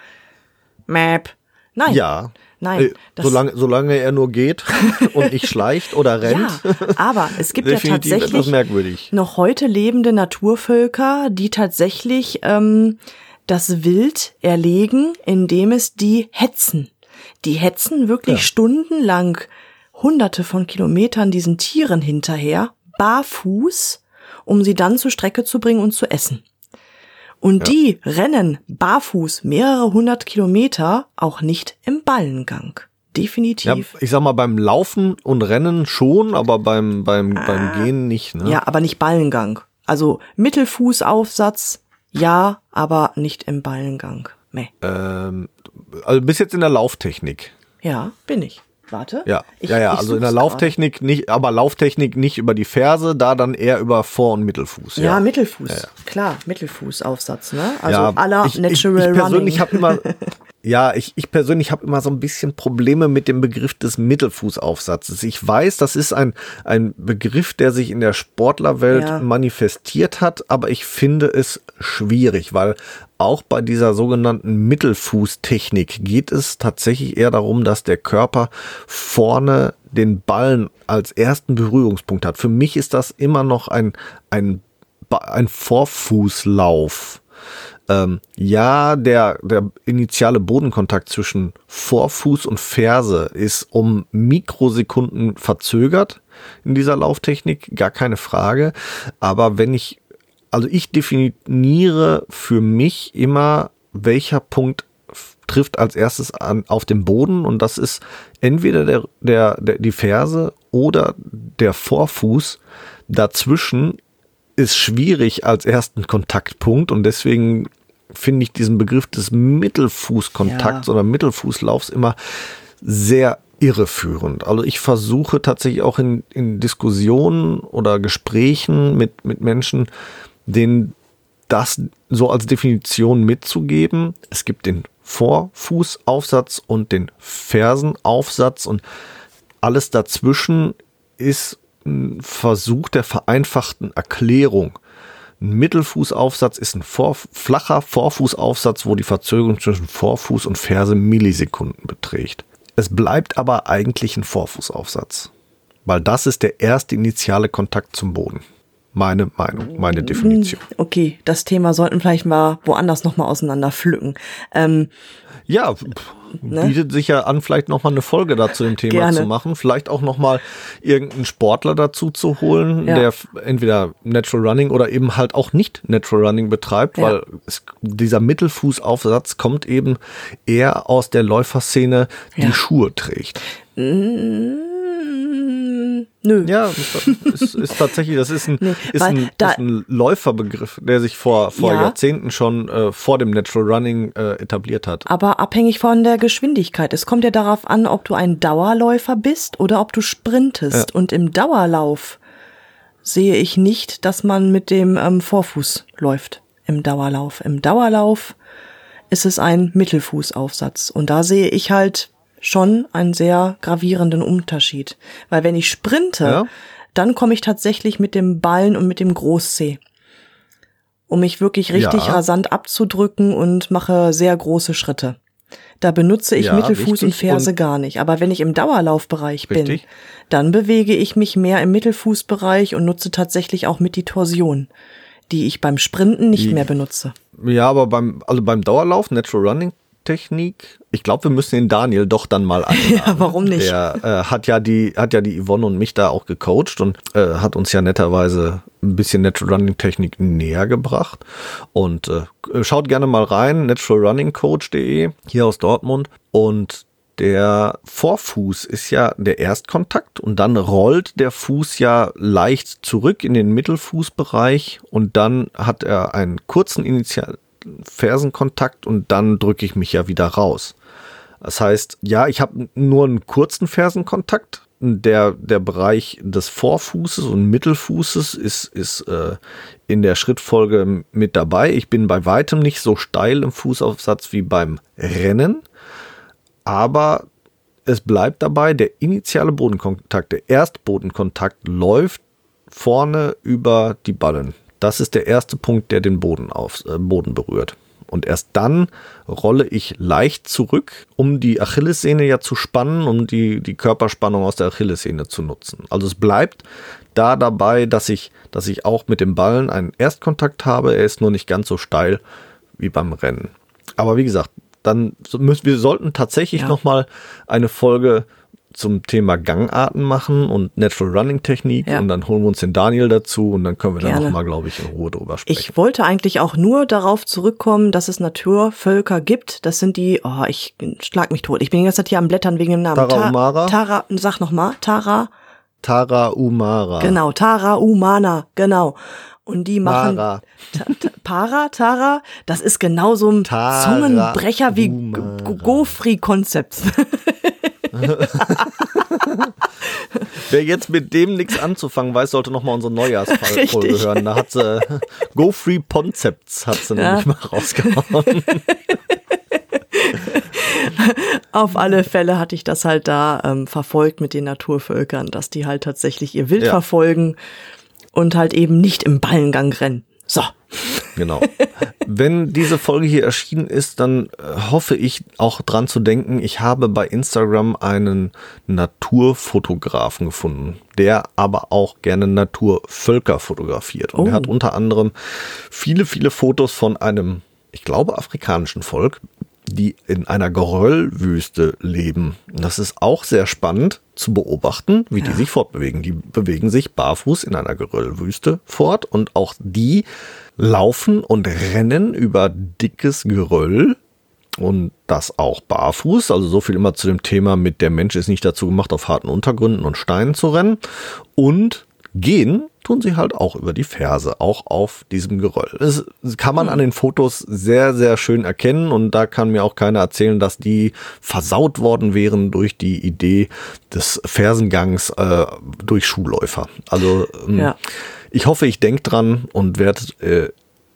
Map. Nein. ja. Nein, Äh, das- solange, solange er nur geht und nicht schleicht oder rennt, Ja, aber es gibt ja tatsächlich noch heute lebende Naturvölker, die tatsächlich ähm, das Wild erlegen, indem es die hetzen. Die hetzen wirklich Ja. stundenlang hunderte von Kilometern diesen Tieren hinterher, barfuß, um sie dann zur Strecke zu bringen und zu essen. Und die rennen barfuß mehrere hundert Kilometer auch nicht im Ballengang. Ja, Definitiv. ich sag mal, beim Laufen und Rennen schon, aber beim, beim, Ah. beim Gehen nicht. Ne? Ja, aber nicht Ballengang. Also Mittelfußaufsatz, ja, aber nicht im Ballengang. Nee. Ähm, also bis jetzt in der Lauftechnik. Ja, bin ich. Warte. Ja, Ich- ja, ja. ich Also in der Lauftechnik nicht, aber Lauftechnik nicht über die Ferse, da dann eher über Vor- und Mittelfuß. grad. Ja, Mittelfuß. Klar, Mittelfußaufsatz, ne? Also Ja, aller ich, Natural ich, ich Running. persönlich habe immer, ja, ich, ich persönlich habe immer so ein bisschen Probleme mit dem Begriff des Mittelfußaufsatzes. Ich weiß, das ist ein, ein Begriff, der sich in der Sportlerwelt Ja. manifestiert hat, aber ich finde es schwierig, weil auch bei dieser sogenannten Mittelfußtechnik geht es tatsächlich eher darum, dass der Körper vorne den Ballen als ersten Berührungspunkt hat. Für mich ist das immer noch ein, ein, ein Vorfußlauf. Ähm, ja, der, der initiale Bodenkontakt zwischen Vorfuß und Ferse ist um Mikrosekunden verzögert in dieser Lauftechnik, gar keine Frage. Aber wenn ich, also ich definiere für mich immer, welcher Punkt trifft als erstes an, auf den Boden und das ist entweder der, der, der, die Ferse oder der Vorfuß. Dazwischen ist schwierig als ersten Kontaktpunkt und deswegen finde ich diesen Begriff des Mittelfußkontakts Ja. oder Mittelfußlaufs immer sehr irreführend. Also ich versuche tatsächlich auch in, in Diskussionen oder Gesprächen mit, mit Menschen, denen das so als Definition mitzugeben. Es gibt den Vorfußaufsatz und den Fersenaufsatz und alles dazwischen ist ein Versuch der vereinfachten Erklärung. Ein Mittelfußaufsatz ist ein vor, flacher Vorfußaufsatz, wo die Verzögerung zwischen Vorfuß und Ferse Millisekunden beträgt. Es bleibt aber eigentlich ein Vorfußaufsatz, weil das ist der erste initiale Kontakt zum Boden. Meine Meinung, meine Definition. Okay, das Thema sollten vielleicht mal woanders nochmal auseinander pflücken. Ähm, Ja, pff, Ne? bietet sich ja an, vielleicht nochmal eine Folge dazu dem Thema Gerne. zu machen. Vielleicht auch nochmal irgendeinen Sportler dazu zu holen, Ja. der entweder Natural Running oder eben halt auch nicht Natural Running betreibt, Ja. weil es, dieser Mittelfußaufsatz kommt eben eher aus der Läuferszene, die Ja. Schuhe trägt. mm, nö. Ja, ist, ist, tatsächlich, das ist ein, Nee, ist ein, da- ist ein Läuferbegriff, der sich vor, vor Ja. Jahrzehnten schon äh, vor dem Natural Running äh, etabliert hat. Aber abhängig von der Geschwindigkeit. Es kommt ja darauf an, ob du ein Dauerläufer bist oder ob du sprintest. Und im Dauerlauf sehe ich nicht, dass man mit dem ähm, Vorfuß läuft. Im Dauerlauf. Im Dauerlauf ist es ein Mittelfußaufsatz. Und da sehe ich halt schon einen sehr gravierenden Unterschied. Weil wenn ich sprinte, Ja. dann komme ich tatsächlich mit dem Ballen und mit dem Großzeh. Um mich wirklich richtig Ja. rasant abzudrücken und mache sehr große Schritte. Da benutze ich Ja, Mittelfuß und. Ferse Und- gar nicht. Aber wenn ich im Dauerlaufbereich bin, Richtig. dann bewege ich mich mehr im Mittelfußbereich und nutze tatsächlich auch mit die Torsion, die ich beim Sprinten nicht Die- mehr benutze. Ja, aber beim, also beim Dauerlauf, Natural Running Technik, ich glaube, wir müssen den Daniel doch dann mal einladen. Ja, warum nicht? Der äh, hat ja die, hat ja die Yvonne und mich da auch gecoacht und äh, hat uns ja netterweise ein bisschen Natural Running Technik näher gebracht. Und äh, schaut gerne mal rein, naturalrunningcoach.de, hier aus Dortmund. Und der Vorfuß ist ja der Erstkontakt und dann rollt der Fuß ja leicht zurück in den Mittelfußbereich und dann hat er einen kurzen Initial Fersenkontakt und dann drücke ich mich ja wieder raus. Das heißt, ja, ich habe nur einen kurzen Fersenkontakt. Der, der Bereich des Vorfußes und Mittelfußes ist, ist äh, in der Schrittfolge mit dabei. Ich bin bei weitem nicht so steil im Fußaufsatz wie beim Rennen aber es bleibt dabei, der initiale Bodenkontakt, der Erstbodenkontakt läuft vorne über die Ballen. Das ist der erste Punkt, der den Boden, auf, äh, Boden berührt. Und erst dann rolle ich leicht zurück, um die Achillessehne ja zu spannen, um die, die Körperspannung aus der Achillessehne zu nutzen. Also es bleibt da dabei, dass ich, dass ich auch mit dem Ballen einen Erstkontakt habe. Er ist nur nicht ganz so steil wie beim Rennen. Aber wie gesagt, dann müssen wir sollten tatsächlich Ja. noch mal eine Folge zum Thema Gangarten machen und Natural Running Technik Ja. und dann holen wir uns den Daniel dazu und dann können wir da Gerne. noch mal, glaube ich, in Ruhe drüber sprechen. Ich wollte eigentlich auch nur darauf zurückkommen, dass es Naturvölker gibt. Das sind die, oh, ich schlag mich tot. Ich bin die ganze Zeit hier am Blättern wegen dem Namen. Tarahumara? Ta Tara, sag noch mal, Tara, Tara Umara. genau, Tara Umana, genau. Und die machen Mara. Ta- ta- Para, Tara, das ist genau so ein Tara Zungenbrecher wie Umara. Concepts. Wer jetzt mit dem nichts anzufangen weiß, sollte noch mal unsere Neujahrsfolge hören. Da hat sie Go Free Concepts hat sie Ja. nämlich mal rausgehauen. Auf alle Fälle hatte ich das halt da ähm, verfolgt mit den Naturvölkern, dass die halt tatsächlich ihr Wild Ja. verfolgen und halt eben nicht im Ballengang rennen. So. Genau. Wenn diese Folge hier erschienen ist, dann äh, hoffe ich auch dran zu denken, ich habe bei Instagram einen Naturfotografen gefunden, der aber auch gerne Naturvölker fotografiert. Und er Oh. hat unter anderem viele, viele Fotos von einem, ich glaube, afrikanischen Volk, die in einer Geröllwüste leben. Das ist auch sehr spannend zu beobachten, wie die sich fortbewegen. Die bewegen sich barfuß in einer Geröllwüste fort und auch die laufen und rennen über dickes Geröll und das auch barfuß. Also so viel immer zu dem Thema mit der Mensch ist nicht dazu gemacht, auf harten Untergründen und Steinen zu rennen. Und gehen tun sie halt auch über die Ferse, auch auf diesem Geröll. Das kann man an den Fotos sehr, sehr schön erkennen und da kann mir auch keiner erzählen, dass die versaut worden wären durch die Idee des Fersengangs äh, durch Schuhläufer. Also ähm, Ja. Ich hoffe, ich denke dran und werde, äh,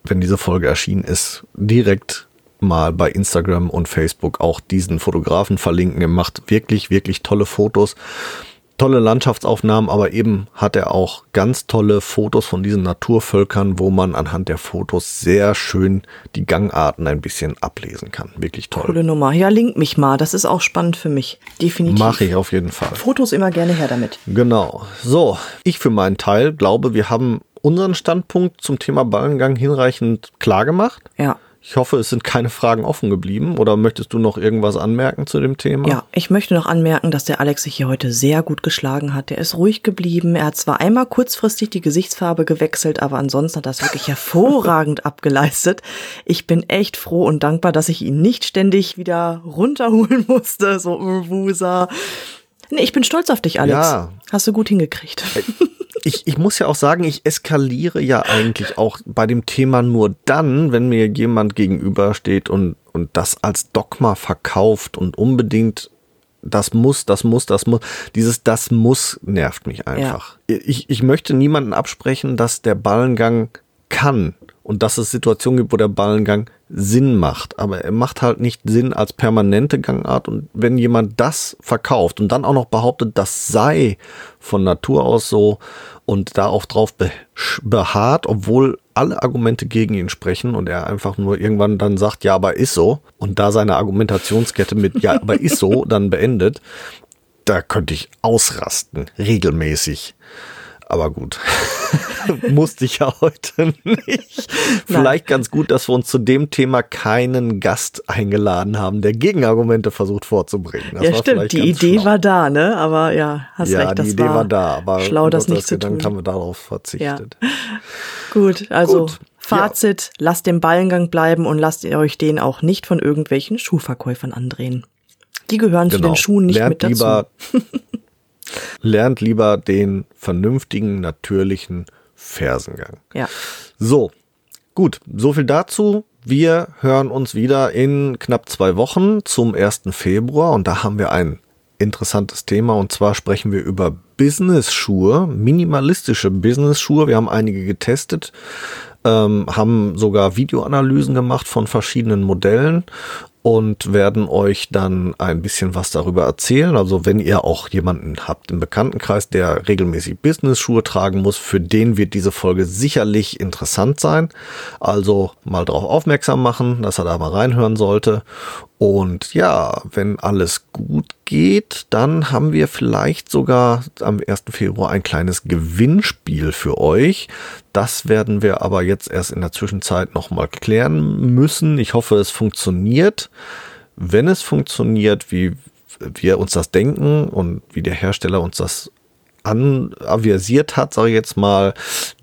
wenn diese Folge erschienen ist, direkt mal bei Instagram und Facebook auch diesen Fotografen verlinken. Er macht wirklich, wirklich tolle Fotos. Tolle Landschaftsaufnahmen, aber eben hat er auch ganz tolle Fotos von diesen Naturvölkern, wo man anhand der Fotos sehr schön die Gangarten ein bisschen ablesen kann. Wirklich toll. Coole Nummer. Ja, link mich mal. Das ist auch spannend für mich. Definitiv. Mache ich auf jeden Fall. Fotos immer gerne her damit. Genau. So, ich für meinen Teil glaube, wir haben unseren Standpunkt zum Thema Ballengang hinreichend klar gemacht. Ja. Ich hoffe, es sind keine Fragen offen geblieben. Oder möchtest du noch irgendwas anmerken zu dem Thema? Ja, ich möchte noch anmerken, dass der Alex sich hier heute sehr gut geschlagen hat. Der ist ruhig geblieben. Er hat zwar einmal kurzfristig die Gesichtsfarbe gewechselt, aber ansonsten hat er das wirklich hervorragend abgeleistet. Ich bin echt froh und dankbar, dass ich ihn nicht ständig wieder runterholen musste. So, äh, Wusa. Nee, ich bin stolz auf dich, Alex. Ja. Hast du gut hingekriegt. Ich, ich muss ja auch sagen, ich eskaliere ja eigentlich auch bei dem Thema nur dann, wenn mir jemand gegenübersteht und, und das als Dogma verkauft und unbedingt das muss, das muss, das muss. Dieses das muss nervt mich einfach. Ja. Ich, ich möchte niemanden absprechen, dass der Ballengang kann und dass es Situationen gibt, wo der Ballengang Sinn macht. Aber er macht halt nicht Sinn als permanente Gangart. Und wenn jemand das verkauft und dann auch noch behauptet, das sei von Natur aus so und da auch drauf beharrt, obwohl alle Argumente gegen ihn sprechen und er einfach nur irgendwann dann sagt, ja, aber ist so und da seine Argumentationskette mit ja, aber ist so dann beendet, da könnte ich ausrasten, regelmäßig. Aber gut, musste ich ja heute nicht. Vielleicht ganz gut, dass wir uns zu dem Thema keinen Gast eingeladen haben, der Gegenargumente versucht vorzubringen. Das ja, stimmt. Die Idee schlau. war da, ne? Aber ja, hast ja, recht. Ja, die Idee war, war, da, aber schlau, das nicht zu dann tun. haben wir darauf verzichtet. Ja. Gut, also Gut. Fazit: ja. Lasst den Ballengang bleiben und lasst ihr euch den auch nicht von irgendwelchen Schuhverkäufern andrehen. Die gehören genau. zu den Schuhen nicht Lernt mit dazu. Lieber lernt lieber den vernünftigen, natürlichen Fersengang. Ja. So, gut, so viel dazu. Wir hören uns wieder in knapp zwei Wochen zum 1. Februar und da haben wir ein interessantes Thema und zwar sprechen wir über Business-Schuhe, minimalistische Business-Schuhe. Wir haben einige getestet, ähm, haben sogar Videoanalysen gemacht von verschiedenen Modellen und werden euch dann ein bisschen was darüber erzählen. Also wenn ihr auch jemanden habt im Bekanntenkreis, der regelmäßig Business-Schuhe tragen muss, für den wird diese Folge sicherlich interessant sein. Also mal darauf aufmerksam machen, dass er da mal reinhören sollte. Und ja, wenn alles gut geht, dann haben wir vielleicht sogar am 1. Februar ein kleines Gewinnspiel für euch. Das werden wir aber jetzt erst in der Zwischenzeit nochmal klären müssen. Ich hoffe, es funktioniert. Wenn es funktioniert, wie wir uns das denken und wie der Hersteller uns das anavisiert hat, sage ich jetzt mal,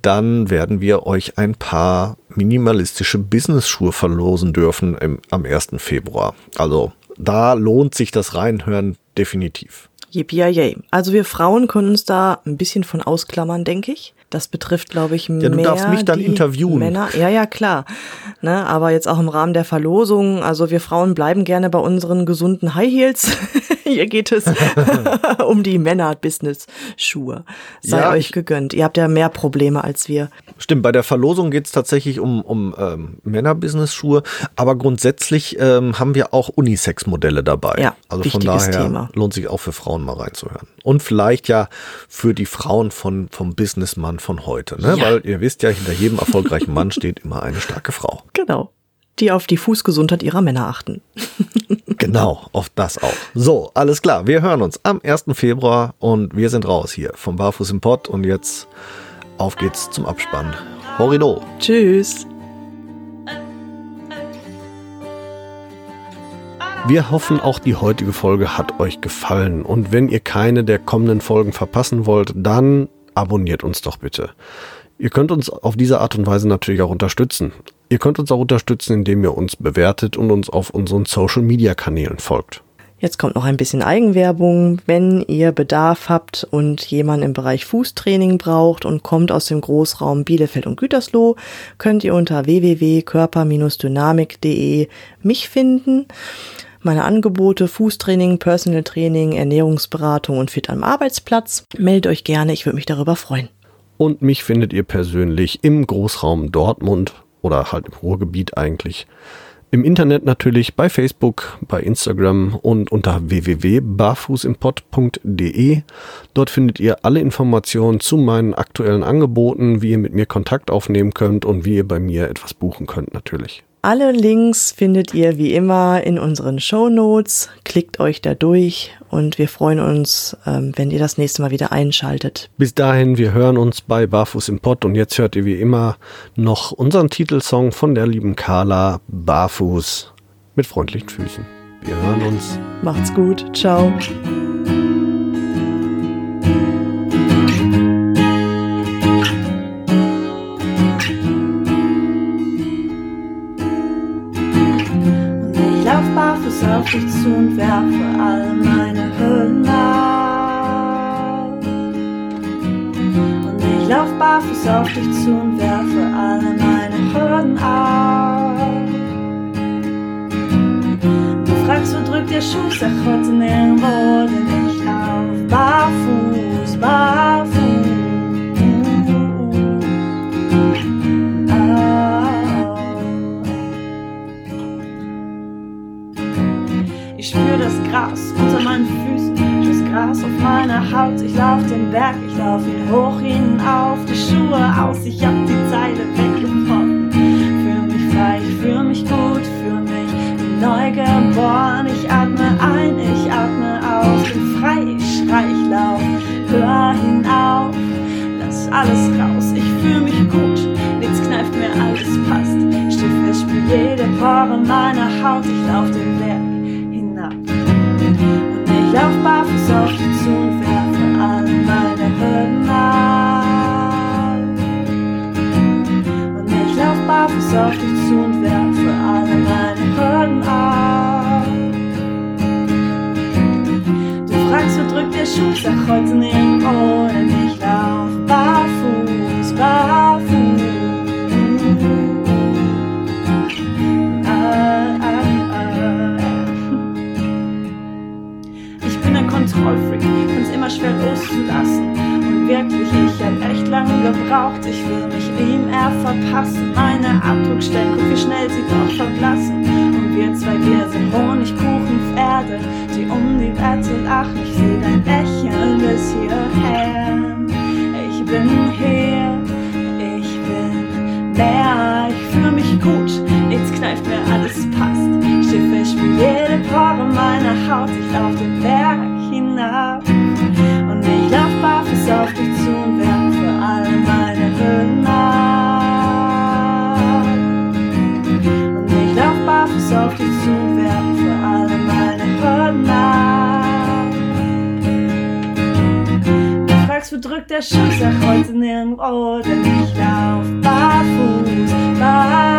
dann werden wir euch ein paar minimalistische Business-Schuhe verlosen dürfen im, am 1. Februar. Also da lohnt sich das Reinhören definitiv. Yippie Also wir Frauen können uns da ein bisschen von ausklammern, denke ich. Das betrifft, glaube ich, mehr. Ja, du darfst mich dann interviewen. Männer. Ja, ja, klar. Ne, aber jetzt auch im Rahmen der Verlosung. Also wir Frauen bleiben gerne bei unseren gesunden High Heels. Hier geht es um die Männer-Business-Schuhe. Sei ja, euch gegönnt. Ihr habt ja mehr Probleme als wir. Stimmt, bei der Verlosung geht es tatsächlich um, um ähm, Männer-Business-Schuhe. Aber grundsätzlich ähm, haben wir auch Unisex-Modelle dabei. Ja, also von daher Thema. lohnt sich auch für Frauen mal reinzuhören. Und vielleicht ja für die Frauen von, vom Businessmann von heute, ne? Ja. Weil ihr wisst ja, hinter jedem erfolgreichen Mann steht immer eine starke Frau. Genau. Die auf die Fußgesundheit ihrer Männer achten. genau, auf das auch. So, alles klar. Wir hören uns am 1. Februar und wir sind raus hier vom Barfuß im Pott und jetzt auf geht's zum Abspann. Horido. Tschüss. Wir hoffen, auch die heutige Folge hat euch gefallen. Und wenn ihr keine der kommenden Folgen verpassen wollt, dann abonniert uns doch bitte. Ihr könnt uns auf diese Art und Weise natürlich auch unterstützen. Ihr könnt uns auch unterstützen, indem ihr uns bewertet und uns auf unseren Social-Media-Kanälen folgt. Jetzt kommt noch ein bisschen Eigenwerbung. Wenn ihr Bedarf habt und jemand im Bereich Fußtraining braucht und kommt aus dem Großraum Bielefeld und Gütersloh, könnt ihr unter www.körper-dynamik.de mich finden. Meine Angebote Fußtraining, Personal Training, Ernährungsberatung und Fit am Arbeitsplatz. Meldet euch gerne, ich würde mich darüber freuen. Und mich findet ihr persönlich im Großraum Dortmund oder halt im Ruhrgebiet eigentlich Im Internet natürlich bei Facebook, bei Instagram und unter www.barfußimpod.de. Dort findet ihr alle Informationen zu meinen aktuellen Angeboten, wie ihr mit mir Kontakt aufnehmen könnt und wie ihr bei mir etwas buchen könnt natürlich. Alle Links findet ihr wie immer in unseren Show Notes. Klickt euch da durch und wir freuen uns, ähm, wenn ihr das nächste Mal wieder einschaltet. Bis dahin, wir hören uns bei Barfuß im Pott und jetzt hört ihr wie immer noch unseren Titelsong von der lieben Carla Barfuß mit freundlichen Füßen. Wir hören uns. Macht's gut. Ciao. Dich zu und werfe all meine Hüllen ab. Und ich lauf barfuß auf dich zu und werfe alle meine Hürden ab. Du fragst, wo drückt der Schuh, sag heute nirgendwo, denn ich lauf barfuß, barfuß. Gras unter meinen Füßen, das Gras auf meiner Haut. Ich lauf den Berg, ich lauf ihn hoch hinauf, die Schuhe aus, ich hab die Zeile weggebrochen. Fühl mich frei, ich fühl mich gut, fühl mich neu geboren. Ich atme ein, ich atme aus, bin frei, ich schrei, ich lauf, hör hinauf, lass alles raus. Ich fühl mich gut, nichts kneift mir, alles passt. Steh fest, spür jede Pore meiner Haut, ich lauf den Berg ich lauf barfuß auf dich zu und werfe alle meine Hürden ab. Und ich lauf barfuß auf dich zu und werfe alle meine Hürden ab. Du fragst, wo drückt der Schuh, sag heute nirgendwo, denn ich lauf barfuß, lange gebraucht, ich will mich ihm eher verpassen. Meine Abdruckstellen, guck wie schnell sie doch verblassen. Und wir zwei, wir sind Honigkuchenpferde, die um die Wette lachen. Ich seh dein Lächeln bis hierher. Ich bin hier, ich bin mehr, ich fühl mich gut, nichts kneift mir, alles passt. Steh fest, für jede Pore meiner Haut, ich lauf den Berg hinab. Und ich lauf barfuß auf dich Drückt der Schuh, sag heute nirgendwo, denn ich lauf barfuß, barfuß.